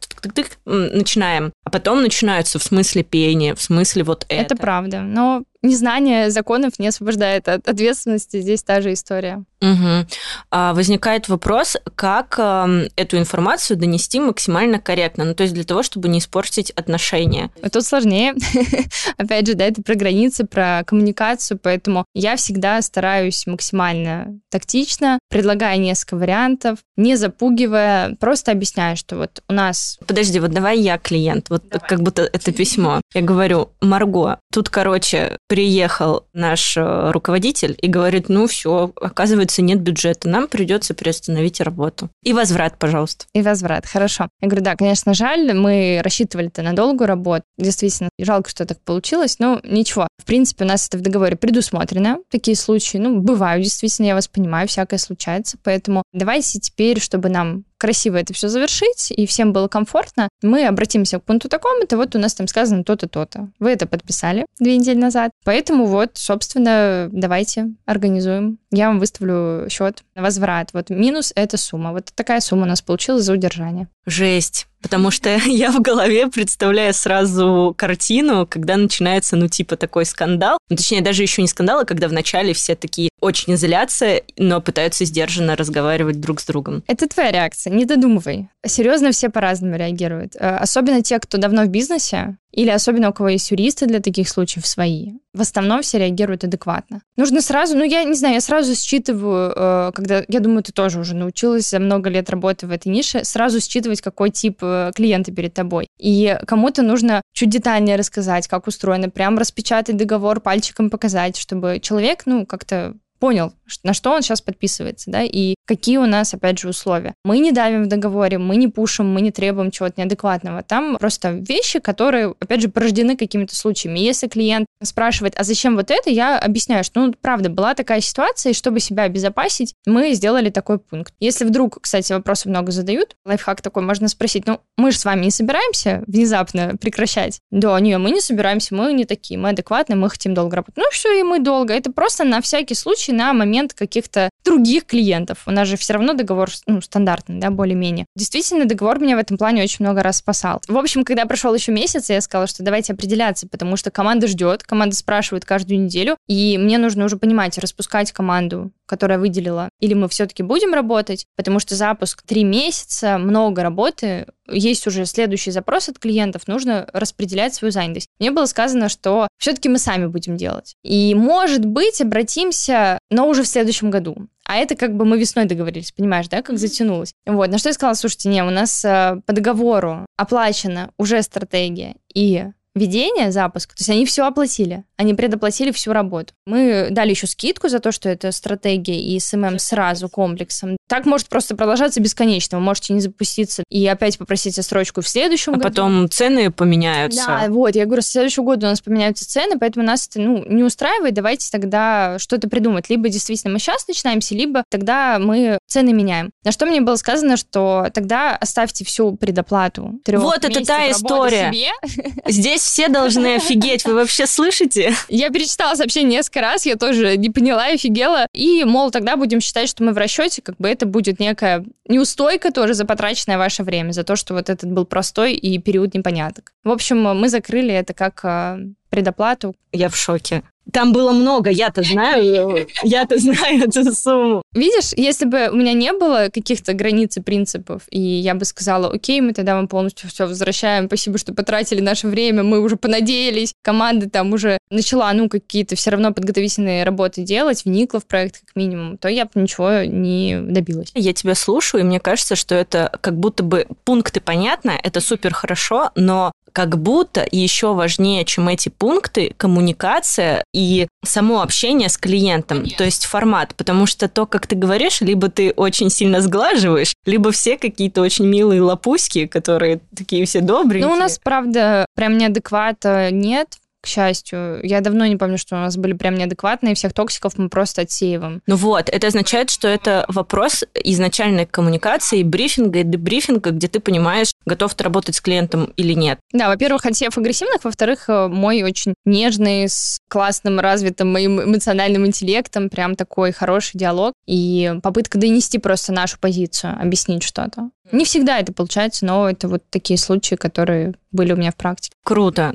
начинаем. А потом начинаются в смысле пения, в смысле вот это. Это правда. Но незнание законов не освобождает от ответственности. Здесь та же история. Угу. Возникает вопрос, как э, эту информацию донести максимально корректно, ну то есть для того, чтобы не испортить отношения. Тут сложнее. (laughs) Опять же, да, это про границы, про коммуникацию, поэтому я всегда стараюсь максимально тактично, предлагая несколько вариантов, не запугивая, просто объясняя, что вот у нас... Подожди, вот давай я клиент, вот давай. как будто это письмо. Я говорю, Марго, тут, короче, приехал наш э, руководитель и говорит, ну все, оказывается, нет бюджета, нам придется приостановить работу. И возврат, пожалуйста. И возврат, хорошо. Я говорю, да, конечно, жаль, мы рассчитывали-то на долгую работу. Действительно, жалко, что так получилось, но ничего. В принципе, у нас это в договоре предусмотрено, такие случаи, ну, бывают, действительно, я вас понимаю, всякое случается, поэтому давайте теперь, чтобы нам красиво это все завершить, и всем было комфортно, мы обратимся к пункту такому-то, вот у нас там сказано то-то, то-то. Вы это подписали две недели назад, поэтому вот, собственно, давайте организуем. Я вам выставлю счет на возврат. Вот минус эта сумма. Вот такая сумма у нас получилась за удержание. Жесть потому что (laughs) я в голове представляю сразу картину, когда начинается, ну, типа, такой скандал. Ну, точнее, даже еще не скандал, а когда вначале все такие очень изоляция, но пытаются сдержанно разговаривать друг с другом. Это твоя реакция, не додумывай. Серьезно, все по-разному реагируют. Э, особенно те, кто давно в бизнесе, или особенно у кого есть юристы для таких случаев свои. В основном все реагируют адекватно. Нужно сразу, ну я не знаю, я сразу считываю, э, когда, я думаю, ты тоже уже научилась за много лет работы в этой нише, сразу считывать, какой тип э, клиента перед тобой. И кому-то нужно чуть детальнее рассказать, как устроено, прям распечатать договор, пальчиком показать, чтобы человек, ну, как-то понял, на что он сейчас подписывается, да, и какие у нас, опять же, условия. Мы не давим в договоре, мы не пушим, мы не требуем чего-то неадекватного. Там просто вещи, которые, опять же, порождены какими-то случаями. Если клиент спрашивает, а зачем вот это, я объясняю, что, ну, правда, была такая ситуация, и чтобы себя обезопасить, мы сделали такой пункт. Если вдруг, кстати, вопросы много задают, лайфхак такой, можно спросить, ну, мы же с вами не собираемся внезапно прекращать. Да, не, мы не собираемся, мы не такие, мы адекватные, мы хотим долго работать. Ну, все, и мы долго. Это просто на всякий случай, на момент каких-то других клиентов. У нас же все равно договор ну, стандартный, да, более-менее. Действительно, договор меня в этом плане очень много раз спасал. В общем, когда прошел еще месяц, я сказала, что давайте определяться, потому что команда ждет, команда спрашивает каждую неделю, и мне нужно уже понимать, распускать команду, которая выделила, или мы все-таки будем работать, потому что запуск три месяца, много работы, есть уже следующий запрос от клиентов, нужно распределять свою занятость. Мне было сказано, что все-таки мы сами будем делать. И, может быть, обратимся, но уже в следующем году. А это как бы мы весной договорились, понимаешь, да, как затянулось. Вот, на что я сказала, слушайте, не, у нас э, по договору оплачена уже стратегия, и ведения, запуск, то есть они все оплатили, они предоплатили всю работу. Мы дали еще скидку за то, что это стратегия и СММ сразу комплексом. Так может просто продолжаться бесконечно. Вы можете не запуститься и опять попросить отсрочку в следующем а году. потом цены поменяются. Да, вот, я говорю, в следующем году у нас поменяются цены, поэтому нас это ну, не устраивает, давайте тогда что-то придумать. Либо действительно мы сейчас начинаемся, либо тогда мы цены меняем. На что мне было сказано, что тогда оставьте всю предоплату. Вот это та история. Здесь все должны офигеть. Вы вообще слышите? Я перечитала сообщение несколько раз, я тоже не поняла, офигела. И, мол, тогда будем считать, что мы в расчете, как бы это будет некая неустойка тоже за потраченное ваше время, за то, что вот этот был простой и период непоняток. В общем, мы закрыли это как а, предоплату. Я в шоке. Там было много, я-то знаю, я-то знаю эту сумму. Видишь, если бы у меня не было каких-то границ и принципов, и я бы сказала, окей, мы тогда вам полностью все возвращаем, спасибо, что потратили наше время, мы уже понадеялись, команда там уже начала, ну, какие-то все равно подготовительные работы делать, вникла в проект как минимум, то я бы ничего не добилась. Я тебя слушаю, и мне кажется, что это как будто бы пункты понятно, это супер хорошо, но как будто еще важнее, чем эти пункты, коммуникация и само общение с клиентом, Конечно. то есть формат, потому что то, как ты говоришь, либо ты очень сильно сглаживаешь, либо все какие-то очень милые лопуськи, которые такие все добрые. Ну, у нас, правда, прям неадеквата нет, к счастью. Я давно не помню, что у нас были прям неадекватные, всех токсиков мы просто отсеиваем. Ну вот, это означает, что это вопрос изначальной коммуникации, брифинга и дебрифинга, где ты понимаешь, готов ты работать с клиентом или нет. Да, во-первых, отсев агрессивных, во-вторых, э, мой очень нежный, с классным развитым моим эмоциональным интеллектом, прям такой хороший диалог и попытка донести просто нашу позицию, объяснить что-то. Не всегда это получается, но это вот такие случаи, которые были у меня в практике. Круто.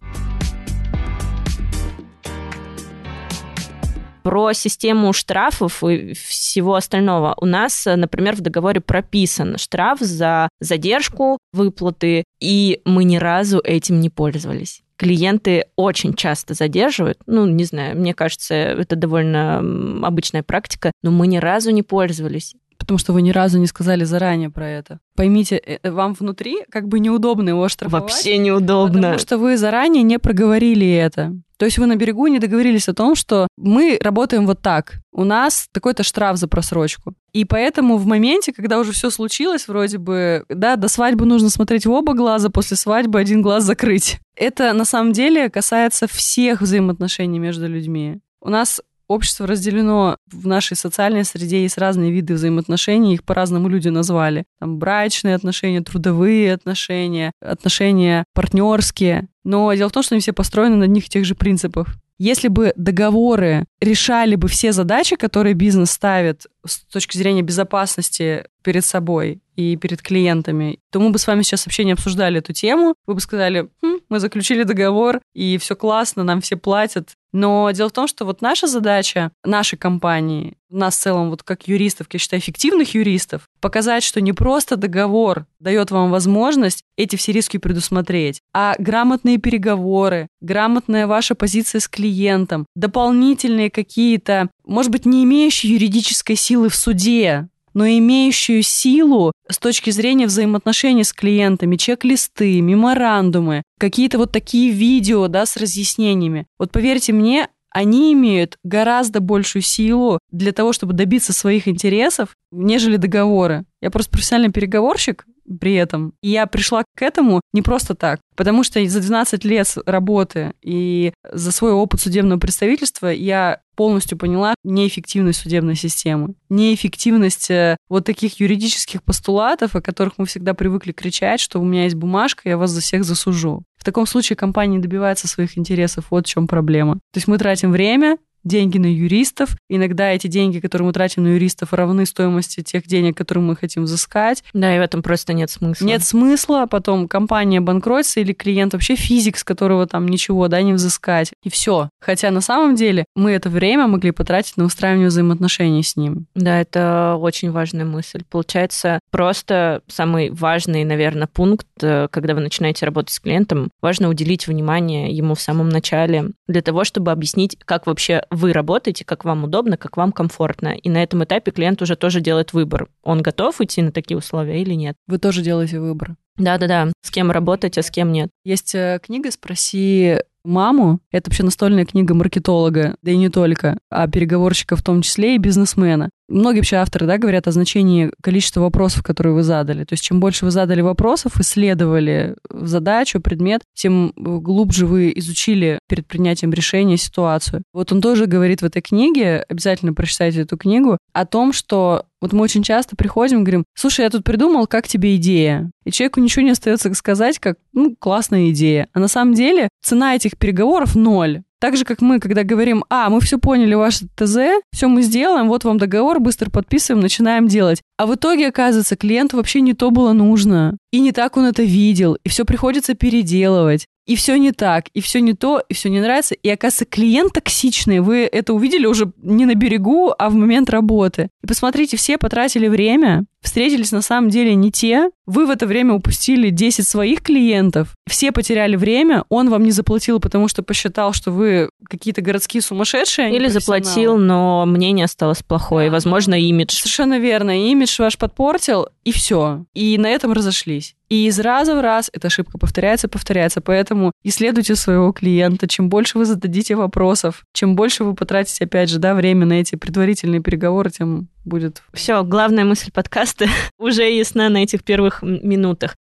Про систему штрафов и всего остального. У нас, например, в договоре прописан штраф за задержку выплаты, и мы ни разу этим не пользовались клиенты очень часто задерживают. Ну, не знаю, мне кажется, это довольно обычная практика, но мы ни разу не пользовались. Потому что вы ни разу не сказали заранее про это. Поймите, э, вам внутри как бы неудобно его штрафовать. Вообще неудобно. Потому что вы заранее не проговорили это. То есть вы на берегу не договорились о том, что мы работаем вот так. У нас такой-то штраф за просрочку. И поэтому в моменте, когда уже все случилось, вроде бы, да, до свадьбы нужно смотреть в оба глаза, после свадьбы один глаз закрыть. Это на самом деле касается всех взаимоотношений между людьми. У нас общество разделено в нашей социальной среде, есть разные виды взаимоотношений, их по-разному люди назвали. Там брачные отношения, трудовые отношения, отношения партнерские. Но дело в том, что они все построены на одних и тех же принципах. Если бы договоры решали бы все задачи, которые бизнес ставит с точки зрения безопасности перед собой и перед клиентами, то мы бы с вами сейчас вообще не обсуждали эту тему. Вы бы сказали, хм, мы заключили договор, и все классно, нам все платят. Но дело в том, что вот наша задача, нашей компании, нас в целом вот как юристов, я считаю, эффективных юристов, показать, что не просто договор дает вам возможность эти все риски предусмотреть, а грамотные переговоры, грамотная ваша позиция с клиентом, дополнительные какие-то, может быть, не имеющие юридической силы в суде, но имеющую силу с точки зрения взаимоотношений с клиентами, чек-листы, меморандумы, какие-то вот такие видео, да, с разъяснениями. Вот поверьте мне, они имеют гораздо большую силу для того, чтобы добиться своих интересов, нежели договоры. Я просто профессиональный переговорщик, при этом. И я пришла к этому не просто так, потому что за 12 лет работы и за свой опыт судебного представительства я полностью поняла неэффективность судебной системы, неэффективность э, вот таких юридических постулатов, о которых мы всегда привыкли кричать, что у меня есть бумажка, я вас за всех засужу. В таком случае компания добивается своих интересов, вот в чем проблема. То есть мы тратим время, деньги на юристов. Иногда эти деньги, которые мы тратим на юристов, равны стоимости тех денег, которые мы хотим взыскать. Да, и в этом просто нет смысла. Нет смысла. Потом компания банкротится или клиент вообще физик, с которого там ничего, да, не взыскать. И все. Хотя на самом деле мы это время могли потратить на устраивание взаимоотношений с ним. Да, это очень важная мысль. Получается, просто самый важный, наверное, пункт, э, когда вы начинаете работать с клиентом, важно уделить внимание ему в самом начале для того, чтобы объяснить, как вообще вы работаете, как вам удобно, как вам комфортно. И на этом этапе клиент уже тоже делает выбор. Он готов идти на такие условия или нет? Вы тоже делаете выбор. Да-да-да, с кем работать, а с кем нет. Есть э, книга «Спроси маму». Это вообще настольная книга маркетолога, да и не только, а переговорщика в том числе и бизнесмена. Многие вообще авторы да, говорят о значении количества вопросов, которые вы задали. То есть чем больше вы задали вопросов, исследовали задачу, предмет, тем глубже вы изучили перед принятием решения ситуацию. Вот он тоже говорит в этой книге, обязательно прочитайте эту книгу, о том, что вот мы очень часто приходим и говорим, слушай, я тут придумал, как тебе идея? И человеку ничего не остается сказать, как, ну, классная идея. А на самом деле цена этих переговоров ноль. Так же, как мы, когда говорим, а, мы все поняли, ваше ТЗ, все мы сделаем, вот вам договор, быстро подписываем, начинаем делать. А в итоге, оказывается, клиенту вообще не то было нужно. И не так он это видел. И все приходится переделывать и все не так, и все не то, и все не нравится. И, оказывается, клиент токсичный. Вы это увидели уже не на берегу, а в момент работы. И посмотрите, все потратили время, встретились на самом деле не те, вы в это время упустили 10 своих клиентов, все потеряли время, он вам не заплатил, потому что посчитал, что вы какие-то городские сумасшедшие. А Или заплатил, но мнение осталось плохое, да. возможно, имидж. Совершенно верно, имидж ваш подпортил, и все. И на этом разошлись. И из раза в раз эта ошибка повторяется, повторяется. Поэтому исследуйте своего клиента. Чем больше вы зададите вопросов, чем больше вы потратите, опять же, да, время на эти предварительные переговоры, тем будет... Все, главная мысль подкаста (laughs) уже ясна на этих первых минутах.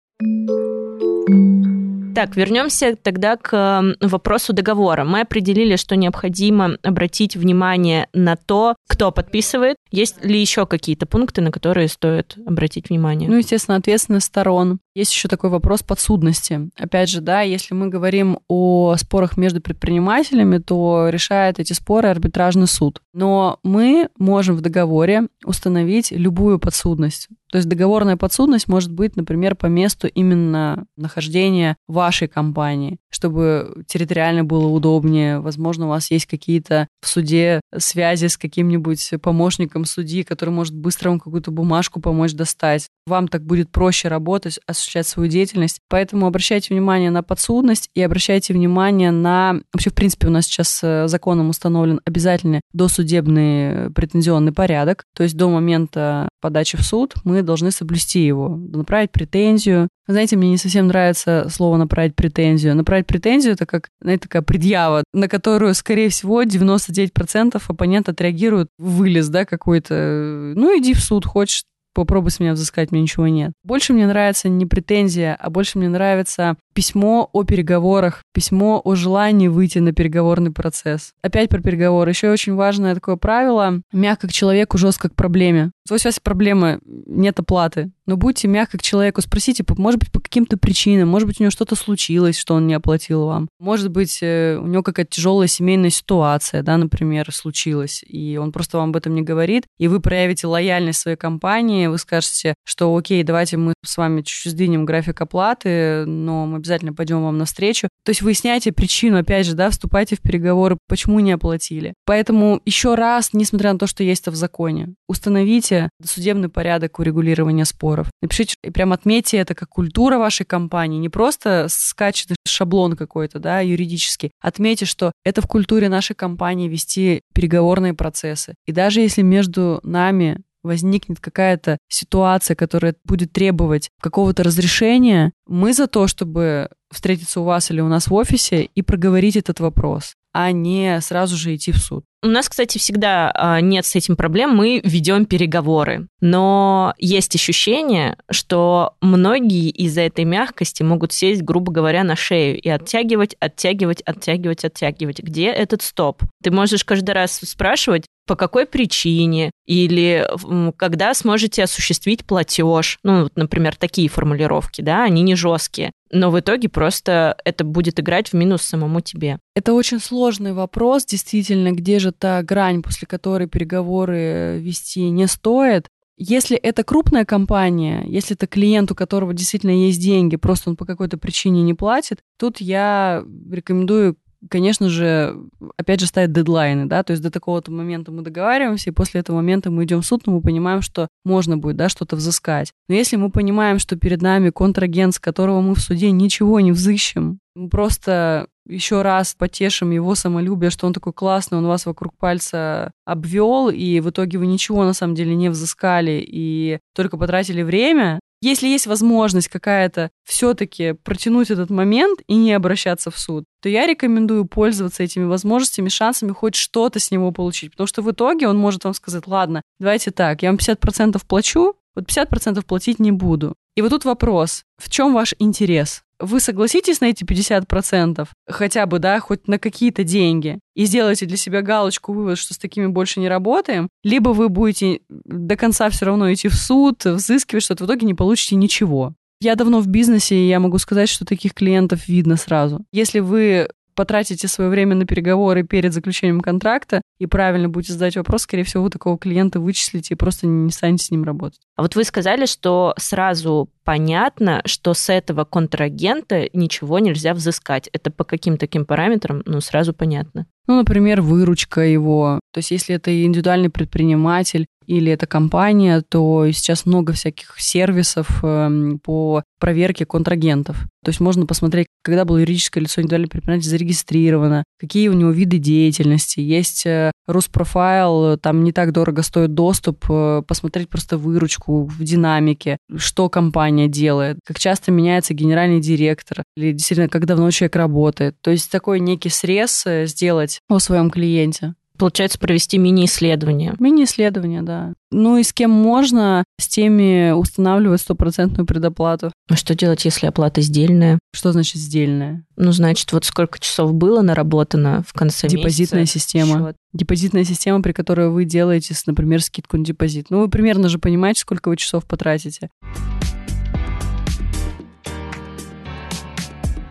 Так, вернемся тогда к вопросу договора. Мы определили, что необходимо обратить внимание на то, кто подписывает. Есть ли еще какие-то пункты, на которые стоит обратить внимание? Ну, естественно, ответственность сторон. Есть еще такой вопрос подсудности. Опять же, да, если мы говорим о спорах между предпринимателями, то решает эти споры арбитражный суд. Но мы можем в договоре установить любую подсудность. То есть договорная подсудность может быть, например, по месту именно нахождения вашей компании, чтобы территориально было удобнее. Возможно, у вас есть какие-то в суде связи с каким-нибудь помощником судьи, который может быстро вам какую-то бумажку помочь достать. Вам так будет проще работать, осуществлять свою деятельность. Поэтому обращайте внимание на подсудность и обращайте внимание на... Вообще, в принципе, у нас сейчас э, законом установлен обязательный досудебный претензионный порядок. То есть до момента подачи в суд мы должны соблюсти его, направить претензию. Знаете, мне не совсем нравится слово «направить претензию». Направить претензию — это как, знаете, такая предъява, на которую, скорее всего, 99% оппонент отреагирует вылез, да, какой-то. Ну, иди в суд, хочешь, попробуй с меня взыскать, мне ничего нет. Больше мне нравится не претензия, а больше мне нравится письмо о переговорах, письмо о желании выйти на переговорный процесс. Опять про переговоры. Еще очень важное такое правило. Мягко к человеку, жестко к проблеме. Вот сейчас проблема, нет оплаты. Но будьте мягко к человеку, спросите, может быть, по каким-то причинам, может быть, у него что-то случилось, что он не оплатил вам. Может быть, э, у него какая-то тяжелая семейная ситуация, да, например, случилась, и он просто вам об этом не говорит, и вы проявите лояльность своей компании, вы скажете, что окей, давайте мы с вами чуть-чуть сдвинем график оплаты, но мы обязательно пойдем вам навстречу. То есть выясняйте причину, опять же, да, вступайте в переговоры, почему не оплатили. Поэтому еще раз, несмотря на то, что есть это в законе, установите судебный порядок урегулирования споров. Напишите и прям отметьте это как культура вашей компании, не просто скачанный шаблон какой-то, да, юридический. Отметьте, что это в культуре нашей компании вести переговорные процессы. И даже если между нами возникнет какая-то ситуация, которая будет требовать какого-то разрешения, мы за то, чтобы встретиться у вас или у нас в офисе и проговорить этот вопрос, а не сразу же идти в суд. У нас, кстати, всегда а, нет с этим проблем, мы ведем переговоры. Но есть ощущение, что многие из-за этой мягкости могут сесть, грубо говоря, на шею и оттягивать, оттягивать, оттягивать, оттягивать. Где этот стоп? Ты можешь каждый раз спрашивать, по какой причине, или когда сможете осуществить платеж. Ну, вот, например, такие формулировки, да, они не жесткие. Но в итоге просто это будет играть в минус самому тебе. Это очень сложный вопрос, действительно, где же та грань, после которой переговоры вести не стоит. Если это крупная компания, если это клиент, у которого действительно есть деньги, просто он по какой-то причине не платит, тут я рекомендую конечно же, опять же, ставят дедлайны, да, то есть до такого-то момента мы договариваемся, и после этого момента мы идем в суд, но мы понимаем, что можно будет, да, что-то взыскать. Но если мы понимаем, что перед нами контрагент, с которого мы в суде ничего не взыщем, мы просто еще раз потешим его самолюбие, что он такой классный, он вас вокруг пальца обвел, и в итоге вы ничего на самом деле не взыскали и только потратили время, Если есть возможность какая-то все-таки протянуть этот момент и не обращаться в суд, то я рекомендую пользоваться этими возможностями, шансами хоть что-то с него получить. Потому что в итоге он может вам сказать, ладно, давайте так, я вам 50% плачу, вот 50% платить не буду. И вот тут вопрос, в чем ваш интерес? Вы согласитесь на эти 50%, хотя бы, да, хоть на какие-то деньги, и сделаете для себя галочку, вывод, что с такими больше не работаем, либо вы будете до конца все равно идти в суд, взыскивать что-то, в итоге не получите ничего. Я давно в бизнесе, и я могу сказать, что таких клиентов видно сразу. Если вы потратите свое время на переговоры перед заключением контракта и правильно будете задать вопрос, скорее всего, вы такого клиента вычислите и просто не станете с ним работать. А вот вы сказали, что сразу понятно, что с этого контрагента ничего нельзя взыскать. Это по каким таким параметрам, ну, сразу понятно. Ну, например, выручка его. То есть, если это индивидуальный предприниматель, или это компания, то сейчас много всяких сервисов эм, по проверке контрагентов. То есть можно посмотреть, когда было юридическое лицо индивидуальное предприниматель зарегистрировано, какие у него виды деятельности. Есть э, Руспрофайл, там не так дорого стоит доступ, э, посмотреть просто выручку в динамике, что компания делает, как часто меняется генеральный директор, или действительно, как давно человек работает. То есть такой некий срез э, сделать о своем клиенте получается, провести мини-исследование. Мини-исследование, да. Ну и с кем можно, с теми устанавливать стопроцентную предоплату. А что делать, если оплата сдельная? Что значит сдельная? Ну, значит, вот сколько часов было наработано в конце Депозитная месяца. система. Счет. Депозитная система, при которой вы делаете, например, скидку на депозит. Ну, вы примерно же понимаете, сколько вы часов потратите.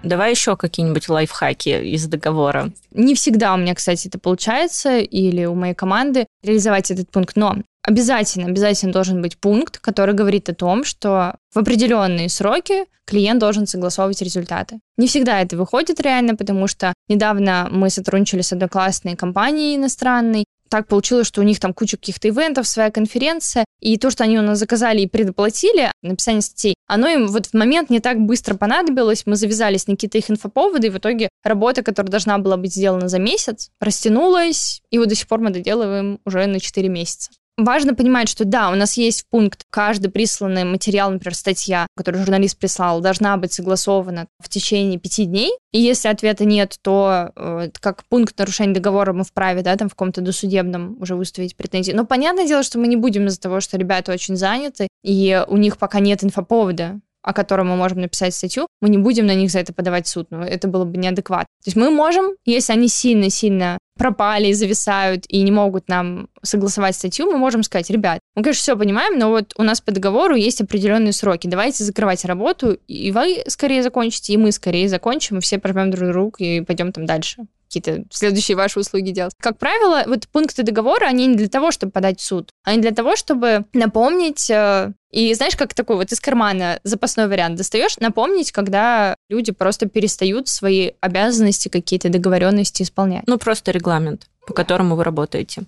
Давай еще какие-нибудь лайфхаки из договора. Не всегда у меня, кстати, это получается, или у моей команды реализовать этот пункт, но обязательно, обязательно должен быть пункт, который говорит о том, что в определенные сроки клиент должен согласовывать результаты. Не всегда это выходит реально, потому что недавно мы сотрудничали с одной классной компанией иностранной, так получилось, что у них там куча каких-то ивентов, своя конференция, и то, что они у нас заказали и предоплатили, написание статей, оно им вот в момент не так быстро понадобилось, мы завязались на какие-то их инфоповоды, и в итоге работа, которая должна была быть сделана за месяц, растянулась, и вот до сих пор мы доделываем уже на 4 месяца. Важно понимать, что да, у нас есть пункт, каждый присланный материал, например, статья, которую журналист прислал, должна быть согласована в течение пяти дней. И если ответа нет, то э, как пункт нарушения договора мы вправе, да, там в каком-то досудебном уже выставить претензии. Но понятное дело, что мы не будем из-за того, что ребята очень заняты, и у них пока нет инфоповода о котором мы можем написать статью, мы не будем на них за это подавать суд. Ну, это было бы неадекватно. То есть мы можем, если они сильно-сильно пропали, зависают и не могут нам согласовать статью, мы можем сказать, ребят, мы, конечно, все понимаем, но вот у нас по договору есть определенные сроки, давайте закрывать работу, и вы скорее закончите, и мы скорее закончим, и все пожмем друг друга и пойдем там дальше какие-то следующие ваши услуги делать. Как правило, вот пункты договора, они не для того, чтобы подать в суд, они для того, чтобы напомнить э, и знаешь, как такой вот из кармана запасной вариант достаешь, напомнить, когда люди просто перестают свои обязанности, какие-то договоренности исполнять. Ну, просто регламент, по которому вы работаете.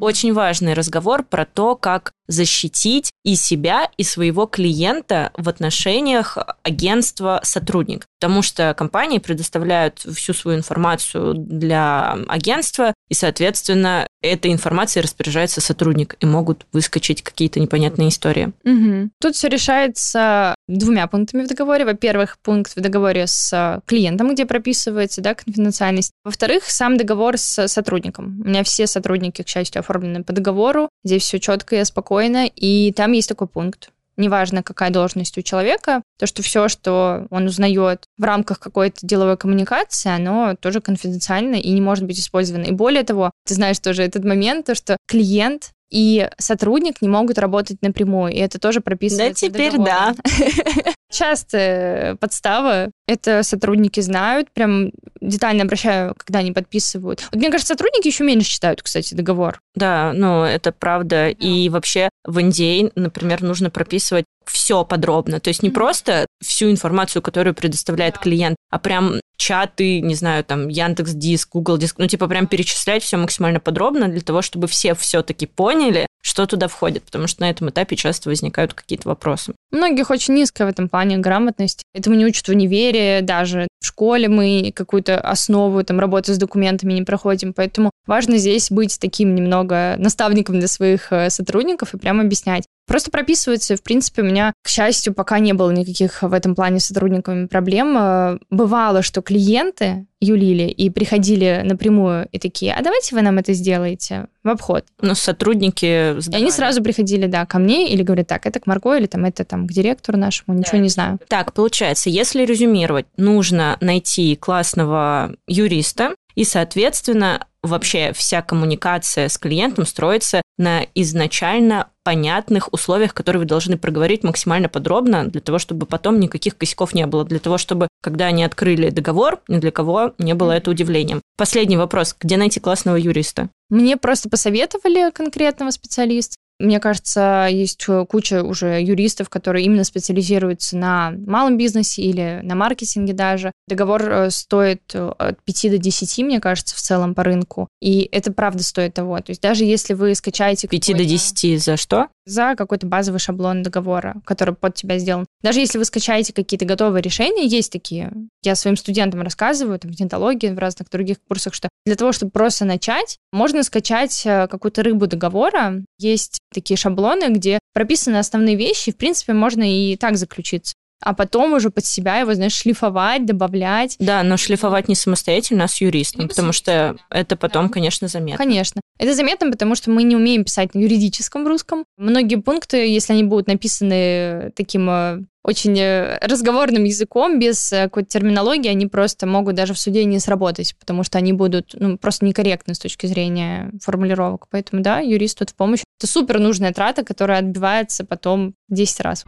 Очень важный разговор про то, как защитить и себя, и своего клиента в отношениях агентства-сотрудник. Потому что компании предоставляют всю свою информацию для агентства, и, соответственно, этой информацией распоряжается сотрудник, и могут выскочить какие-то непонятные истории. Угу. Тут все решается двумя пунктами в договоре. Во-первых, пункт в договоре с клиентом, где прописывается да, конфиденциальность. Во-вторых, сам договор с сотрудником. У меня все сотрудники, к счастью, оформлены по договору. Здесь все четко и спокойно спокойно, и там есть такой пункт. Неважно, какая должность у человека, то, что все, что он узнает в рамках какой-то деловой коммуникации, оно тоже конфиденциально и не может быть использовано. И более того, ты знаешь тоже этот момент, то, что клиент и сотрудник не могут работать напрямую, и это тоже прописывается. Да, теперь да. (laughs) Частая подстава. Это сотрудники знают, прям детально обращаю, когда они подписывают. Вот мне кажется, сотрудники еще меньше читают, кстати, договор. Да, ну это правда. Да. И вообще в NDA, например, нужно прописывать все подробно. То есть не просто всю информацию, которую предоставляет клиент, а прям чаты, не знаю, там, Яндекс Диск, Google Диск, ну, типа прям перечислять все максимально подробно для того, чтобы все все-таки поняли, что туда входит, потому что на этом этапе часто возникают какие-то вопросы. У многих очень низкая в этом плане грамотность. Этому не учат в универе даже. В школе мы какую-то основу там, работы с документами не проходим, поэтому важно здесь быть таким немного наставником для своих э, сотрудников и прямо объяснять. Просто прописывается. В принципе, у меня, к счастью, пока не было никаких в этом плане с сотрудниками проблем. Э, бывало, что клиенты юлили и приходили напрямую и такие, а давайте вы нам это сделаете в обход. Но сотрудники сдавали. И они сразу приходили, да, ко мне или говорят, так, это к Марго или там это там к директору нашему, ничего да. не знаю. Так, получается, если резюмировать, нужно найти классного юриста, и, соответственно, вообще вся коммуникация с клиентом строится на изначально понятных условиях, которые вы должны проговорить максимально подробно, для того, чтобы потом никаких косяков не было, для того, чтобы, когда они открыли договор, ни для кого не было это удивлением. Последний вопрос. Где найти классного юриста? Мне просто посоветовали конкретного специалиста. Мне кажется, есть э, куча уже юристов, которые именно специализируются на малом бизнесе или на маркетинге даже. Договор э, стоит э, от 5 до 10, мне кажется, в целом по рынку. И это правда стоит того. То есть даже если вы скачаете... 5 до 10 за что? За какой-то базовый шаблон договора, который под тебя сделан. Даже если вы скачаете какие-то готовые решения, есть такие. Я своим студентам рассказываю, там, в дентологии, в разных других курсах, что для того, чтобы просто начать, можно скачать какую-то рыбу договора. Есть такие шаблоны, где прописаны основные вещи, в принципе, можно и так заключиться а потом уже под себя его, знаешь, шлифовать, добавлять. Да, но шлифовать не самостоятельно, а с юристом, потому что это потом, да. конечно, заметно. Конечно. Это заметно, потому что мы не умеем писать на юридическом русском. Многие пункты, если они будут написаны таким э, очень э, разговорным языком, без э, какой-то терминологии, они просто могут даже в суде не сработать, потому что они будут ну, просто некорректны с точки зрения формулировок. Поэтому, да, юрист тут в помощь. Это супер нужная трата, которая отбивается потом 10 раз.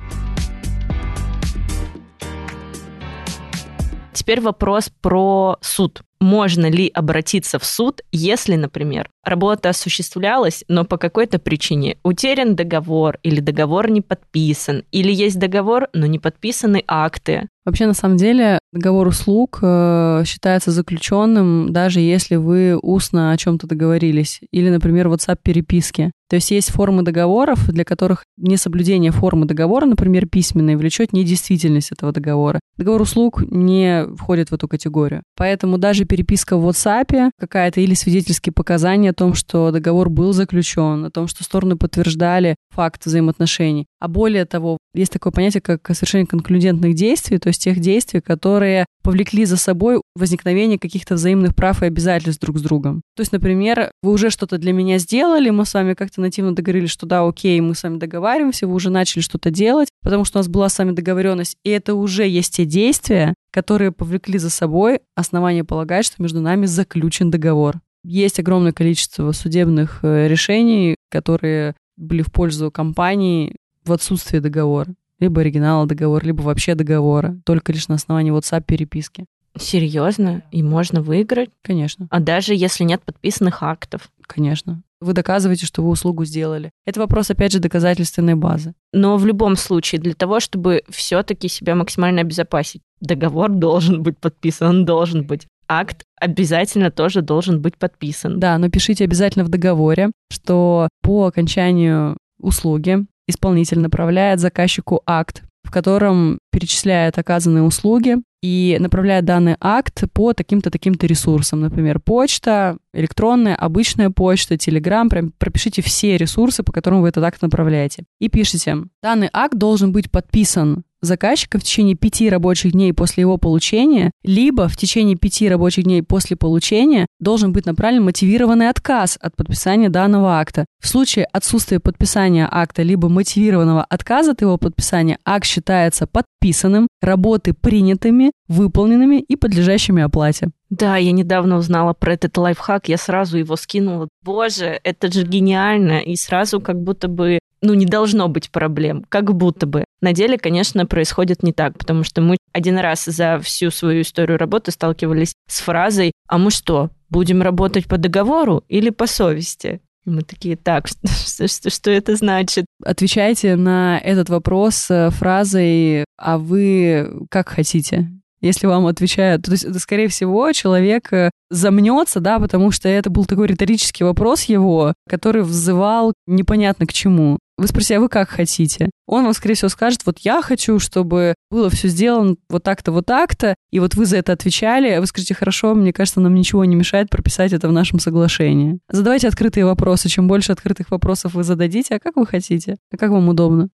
Теперь вопрос про суд. Можно ли обратиться в суд, если, например, работа осуществлялась, но по какой-то причине утерян договор или договор не подписан, или есть договор, но не подписаны акты? Вообще, на самом деле, договор услуг э, считается заключенным, даже если вы устно о чем-то договорились, или, например, WhatsApp-переписки. То есть есть формы договоров, для которых несоблюдение формы договора, например, письменной, влечет недействительность этого договора. Договор услуг не входит в эту категорию. Поэтому даже переписка в WhatsApp какая-то или свидетельские показания о том, что договор был заключен, о том, что стороны подтверждали факт взаимоотношений. А более того, есть такое понятие, как совершение конклюдентных действий, то есть тех действий, которые повлекли за собой возникновение каких-то взаимных прав и обязательств друг с другом. То есть, например, вы уже что-то для меня сделали, мы с вами как-то нативно договорились, что да, окей, мы с вами договариваемся, вы уже начали что-то делать, потому что у нас была с вами договоренность, и это уже есть те действия, которые повлекли за собой основание полагать, что между нами заключен договор. Есть огромное количество судебных э, решений, которые были в пользу компании в отсутствии договора. Либо оригинала договора, либо вообще договора, только лишь на основании WhatsApp-переписки. Серьезно? И можно выиграть? Конечно. А даже если нет подписанных актов? Конечно. Вы доказываете, что вы услугу сделали. Это вопрос, опять же, доказательственной базы. Но в любом случае, для того, чтобы все-таки себя максимально обезопасить, договор должен быть подписан, он должен быть акт обязательно тоже должен быть подписан. Да, но пишите обязательно в договоре, что по окончанию услуги исполнитель направляет заказчику акт, в котором перечисляет оказанные услуги и направляет данный акт по таким-то, таким-то ресурсам. Например, почта, электронная, обычная почта, телеграм. Прям пропишите все ресурсы, по которым вы этот акт направляете. И пишите, данный акт должен быть подписан заказчика в течение пяти рабочих дней после его получения, либо в течение пяти рабочих дней после получения должен быть направлен мотивированный отказ от подписания данного акта. В случае отсутствия подписания акта либо мотивированного отказа от его подписания, акт считается подписанным, работы принятыми, выполненными и подлежащими оплате. Да, я недавно узнала про этот лайфхак, я сразу его скинула. Боже, это же гениально. И сразу как будто бы ну, не должно быть проблем, как будто бы. На деле, конечно, происходит не так, потому что мы один раз за всю свою историю работы сталкивались с фразой «А мы что, будем работать по договору или по совести?» Мы такие, так, (laughs) что, что, что это значит? Отвечайте на этот вопрос э, фразой «А вы как хотите?» если вам отвечают. То есть, скорее всего, человек э, замнется, да, потому что это был такой риторический вопрос его, который взывал непонятно к чему. Вы спросите, а вы как хотите? Он вам, скорее всего, скажет, вот я хочу, чтобы было все сделано вот так-то, вот так-то, и вот вы за это отвечали, вы скажете, хорошо, мне кажется, нам ничего не мешает прописать это в нашем соглашении. Задавайте открытые вопросы. Чем больше открытых вопросов вы зададите, а как вы хотите, а как вам удобно.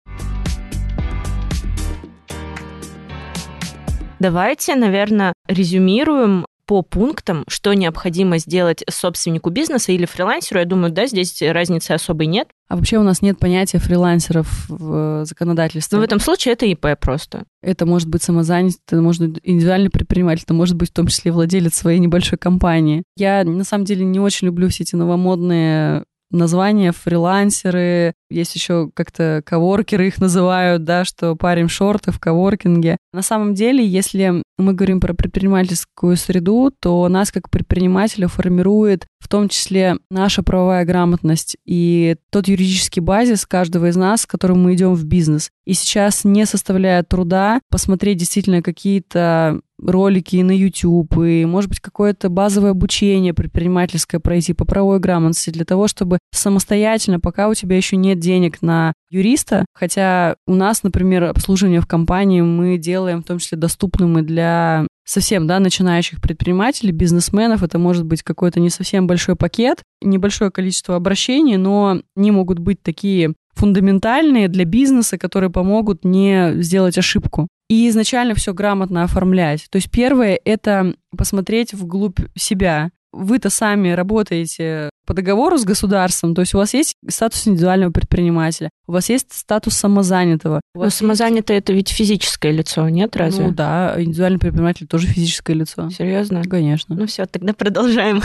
Давайте, наверное, резюмируем по пунктам, что необходимо сделать собственнику бизнеса или фрилансеру. Я думаю, да, здесь разницы особой нет. А вообще у нас нет понятия фрилансеров в законодательстве. Но в этом случае это ИП просто. Это может быть самозанятый, это может быть индивидуальный предприниматель, это может быть в том числе владелец своей небольшой компании. Я на самом деле не очень люблю все эти новомодные названия, фрилансеры, есть еще как-то коворкеры их называют, да, что парим шорты в коворкинге. На самом деле, если мы говорим про предпринимательскую среду, то нас как предпринимателя формирует в том числе наша правовая грамотность и тот юридический базис каждого из нас, с которым мы идем в бизнес. И сейчас не составляет труда посмотреть действительно какие-то ролики на YouTube, и, может быть, какое-то базовое обучение предпринимательское пройти по правовой грамотности для того, чтобы самостоятельно, пока у тебя еще нет денег на юриста, хотя у нас, например, обслуживание в компании мы делаем в том числе доступным и для совсем, да, начинающих предпринимателей, бизнесменов, это может быть какой-то не совсем большой пакет, небольшое количество обращений, но они могут быть такие фундаментальные для бизнеса, которые помогут не сделать ошибку. И изначально все грамотно оформлять. То есть первое — это посмотреть вглубь себя. Вы-то сами работаете по договору с государством, то есть у вас есть статус индивидуального предпринимателя, у вас есть статус самозанятого. Но самозанятое есть... это ведь физическое лицо, нет, разве? Ну да, индивидуальный предприниматель тоже физическое лицо. Серьезно? Конечно. Ну все, тогда продолжаем.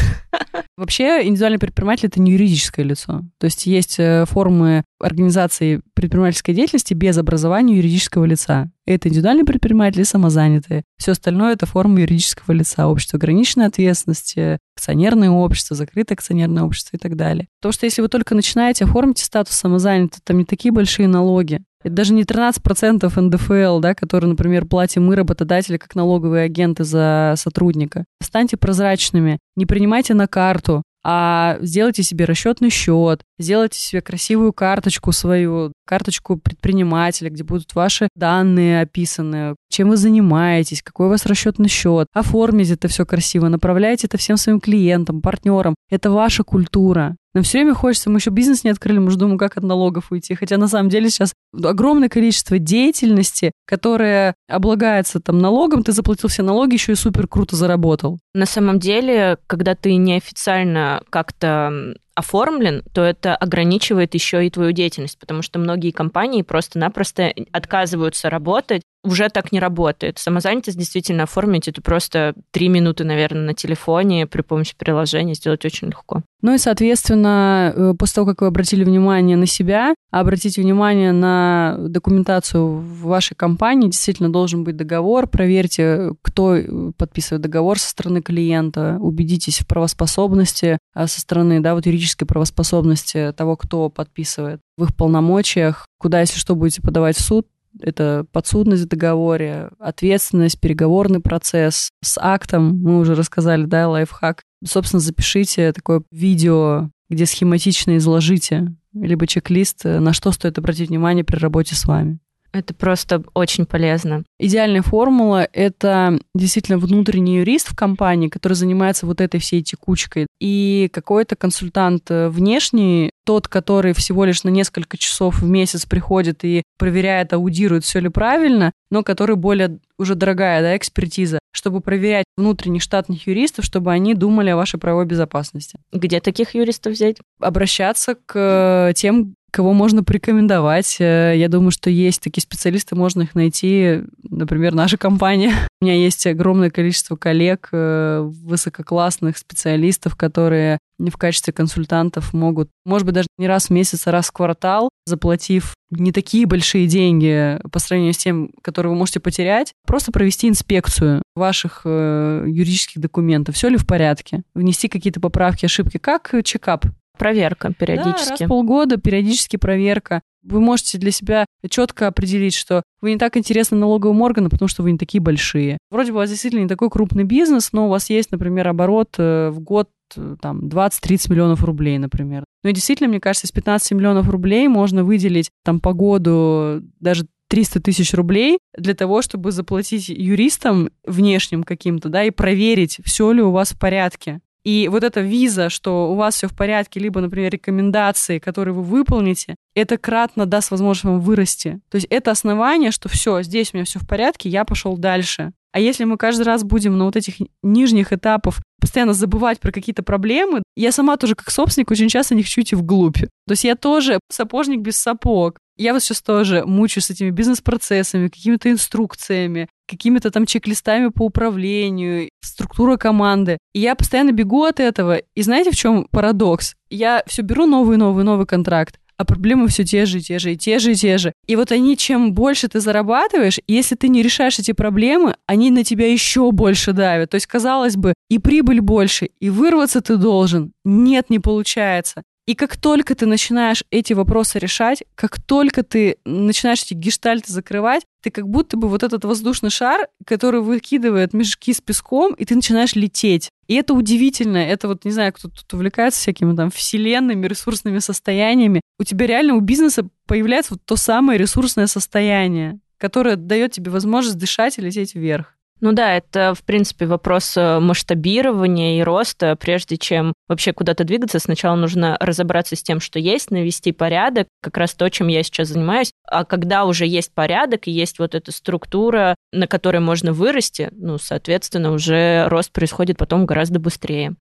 Вообще индивидуальный предприниматель это не юридическое лицо. То есть есть э, формы организации предпринимательской деятельности без образования юридического лица. Это индивидуальные предприниматели самозанятые. Все остальное это форма юридического лица. Общество ограниченной ответственности, акционерное общество, закрытое акционерное общество и так далее. Потому что если вы только начинаете, оформите статус самозанятый, там не такие большие налоги. Это даже не 13% НДФЛ, да, которые, например, платим мы, работодатели, как налоговые агенты за сотрудника. Станьте прозрачными, не принимайте на карту, а сделайте себе расчетный счет, сделайте себе красивую карточку свою, карточку предпринимателя, где будут ваши данные описаны, чем вы занимаетесь, какой у вас расчетный счет. Оформите это все красиво, направляйте это всем своим клиентам, партнерам. Это ваша культура. Нам все время хочется, мы еще бизнес не открыли, мы же думаем, как от налогов уйти. Хотя на самом деле сейчас огромное количество деятельности, которая облагается там налогом, ты заплатил все налоги, еще и супер круто заработал. На самом деле, когда ты неофициально как-то оформлен, то это ограничивает еще и твою деятельность, потому что многие компании просто-напросто отказываются работать, уже так не работает. Самозанятость действительно оформить это просто три минуты, наверное, на телефоне при помощи приложения сделать очень легко. Ну и, соответственно, э, после того, как вы обратили внимание на себя, обратите внимание на документацию в вашей компании, действительно должен быть договор, проверьте, кто э, подписывает договор со стороны клиента, убедитесь в правоспособности а со стороны, да, вот юридической правоспособности того, кто подписывает в их полномочиях, куда, если что, будете подавать в суд, это подсудность в договоре, ответственность, переговорный процесс. С актом мы уже рассказали, да, лайфхак. Собственно, запишите такое видео, где схематично изложите, либо чек-лист, на что стоит обратить внимание при работе с вами. Это просто очень полезно. Идеальная формула — это действительно внутренний юрист в компании, который занимается вот этой всей текучкой, и какой-то консультант э, внешний, тот, который всего лишь на несколько часов в месяц приходит и проверяет, аудирует, все ли правильно, но который более уже дорогая да, экспертиза, чтобы проверять внутренних штатных юристов, чтобы они думали о вашей правовой безопасности. Где таких юристов взять? Обращаться к э, тем, кого можно порекомендовать. Э, я думаю, что есть такие специалисты, можно их найти. Например, наша компания. (laughs) У меня есть огромное количество коллег, э, высококлассных специалистов, которые в качестве консультантов могут, может быть, даже не раз в месяц, а раз в квартал, заплатив не такие большие деньги по сравнению с тем, которые вы можете потерять, просто провести инспекцию ваших э, юридических документов. Все ли в порядке? Внести какие-то поправки, ошибки. Как чекап Проверка периодически. Да, раз в полгода периодически проверка. Вы можете для себя четко определить, что вы не так интересны налоговым органам, потому что вы не такие большие. Вроде бы у вас действительно не такой крупный бизнес, но у вас есть, например, оборот э, в год э, там 20-30 миллионов рублей, например. Ну и действительно, мне кажется, из 15 миллионов рублей можно выделить там по году даже 300 тысяч рублей для того, чтобы заплатить юристам внешним каким-то, да, и проверить, все ли у вас в порядке. И вот эта виза, что у вас все в порядке, либо, например, рекомендации, которые вы выполните, это кратно даст возможность вам вырасти. То есть это основание, что все, здесь у меня все в порядке, я пошел дальше. А если мы каждый раз будем на вот этих нижних этапах постоянно забывать про какие-то проблемы, я сама тоже как собственник очень часто не хочу идти вглубь. То есть я тоже сапожник без сапог. Я вот сейчас тоже мучаюсь с этими бизнес-процессами, какими-то инструкциями, какими-то там чек-листами по управлению, структура команды. И я постоянно бегу от этого. И знаете, в чем парадокс? Я все беру новый, новый, новый контракт, а проблемы все те же, те же, и те же, и те же. И вот они, чем больше ты зарабатываешь, если ты не решаешь эти проблемы, они на тебя еще больше давят. То есть, казалось бы, и прибыль больше, и вырваться ты должен. Нет, не получается. И как только ты начинаешь эти вопросы решать, как только ты начинаешь эти гештальты закрывать, ты как будто бы вот этот воздушный шар, который выкидывает мешки с песком, и ты начинаешь лететь. И это удивительно. Это вот, не знаю, кто тут увлекается всякими там вселенными, ресурсными состояниями. У тебя реально у бизнеса появляется вот то самое ресурсное состояние, которое дает тебе возможность дышать и лететь вверх. Ну да, это, в принципе, вопрос э, масштабирования и роста. Прежде чем вообще куда-то двигаться, сначала нужно разобраться с тем, что есть, навести порядок, как раз то, чем я сейчас занимаюсь. А когда уже есть порядок и есть вот эта структура, на которой можно вырасти, ну, соответственно, уже рост происходит потом гораздо быстрее.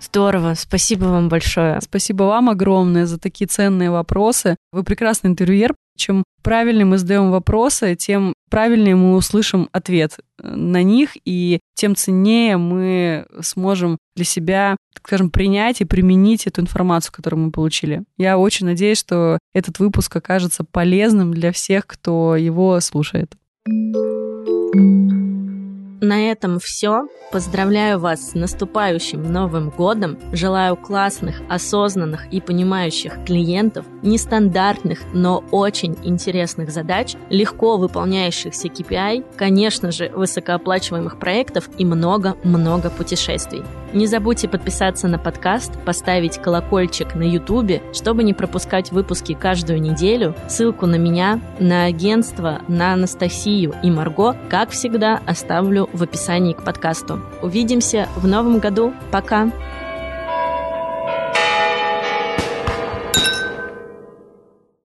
Здорово, спасибо вам большое. Спасибо вам огромное за такие ценные вопросы. Вы прекрасный интервьюер, чем правильнее мы задаем вопросы, тем правильнее мы услышим ответ на них, и тем ценнее мы сможем для себя, скажем, принять и применить эту информацию, которую мы получили. Я очень надеюсь, что этот выпуск окажется полезным для всех, кто его слушает. На этом все. Поздравляю вас с наступающим Новым годом. Желаю классных, осознанных и понимающих клиентов, нестандартных, но очень интересных задач, легко выполняющихся KPI, конечно же, высокооплачиваемых проектов и много-много путешествий. Не забудьте подписаться на подкаст, поставить колокольчик на YouTube, чтобы не пропускать выпуски каждую неделю. Ссылку на меня, на агентство, на Анастасию и Марго, как всегда, оставлю в описании к подкасту. Увидимся в новом году. Пока!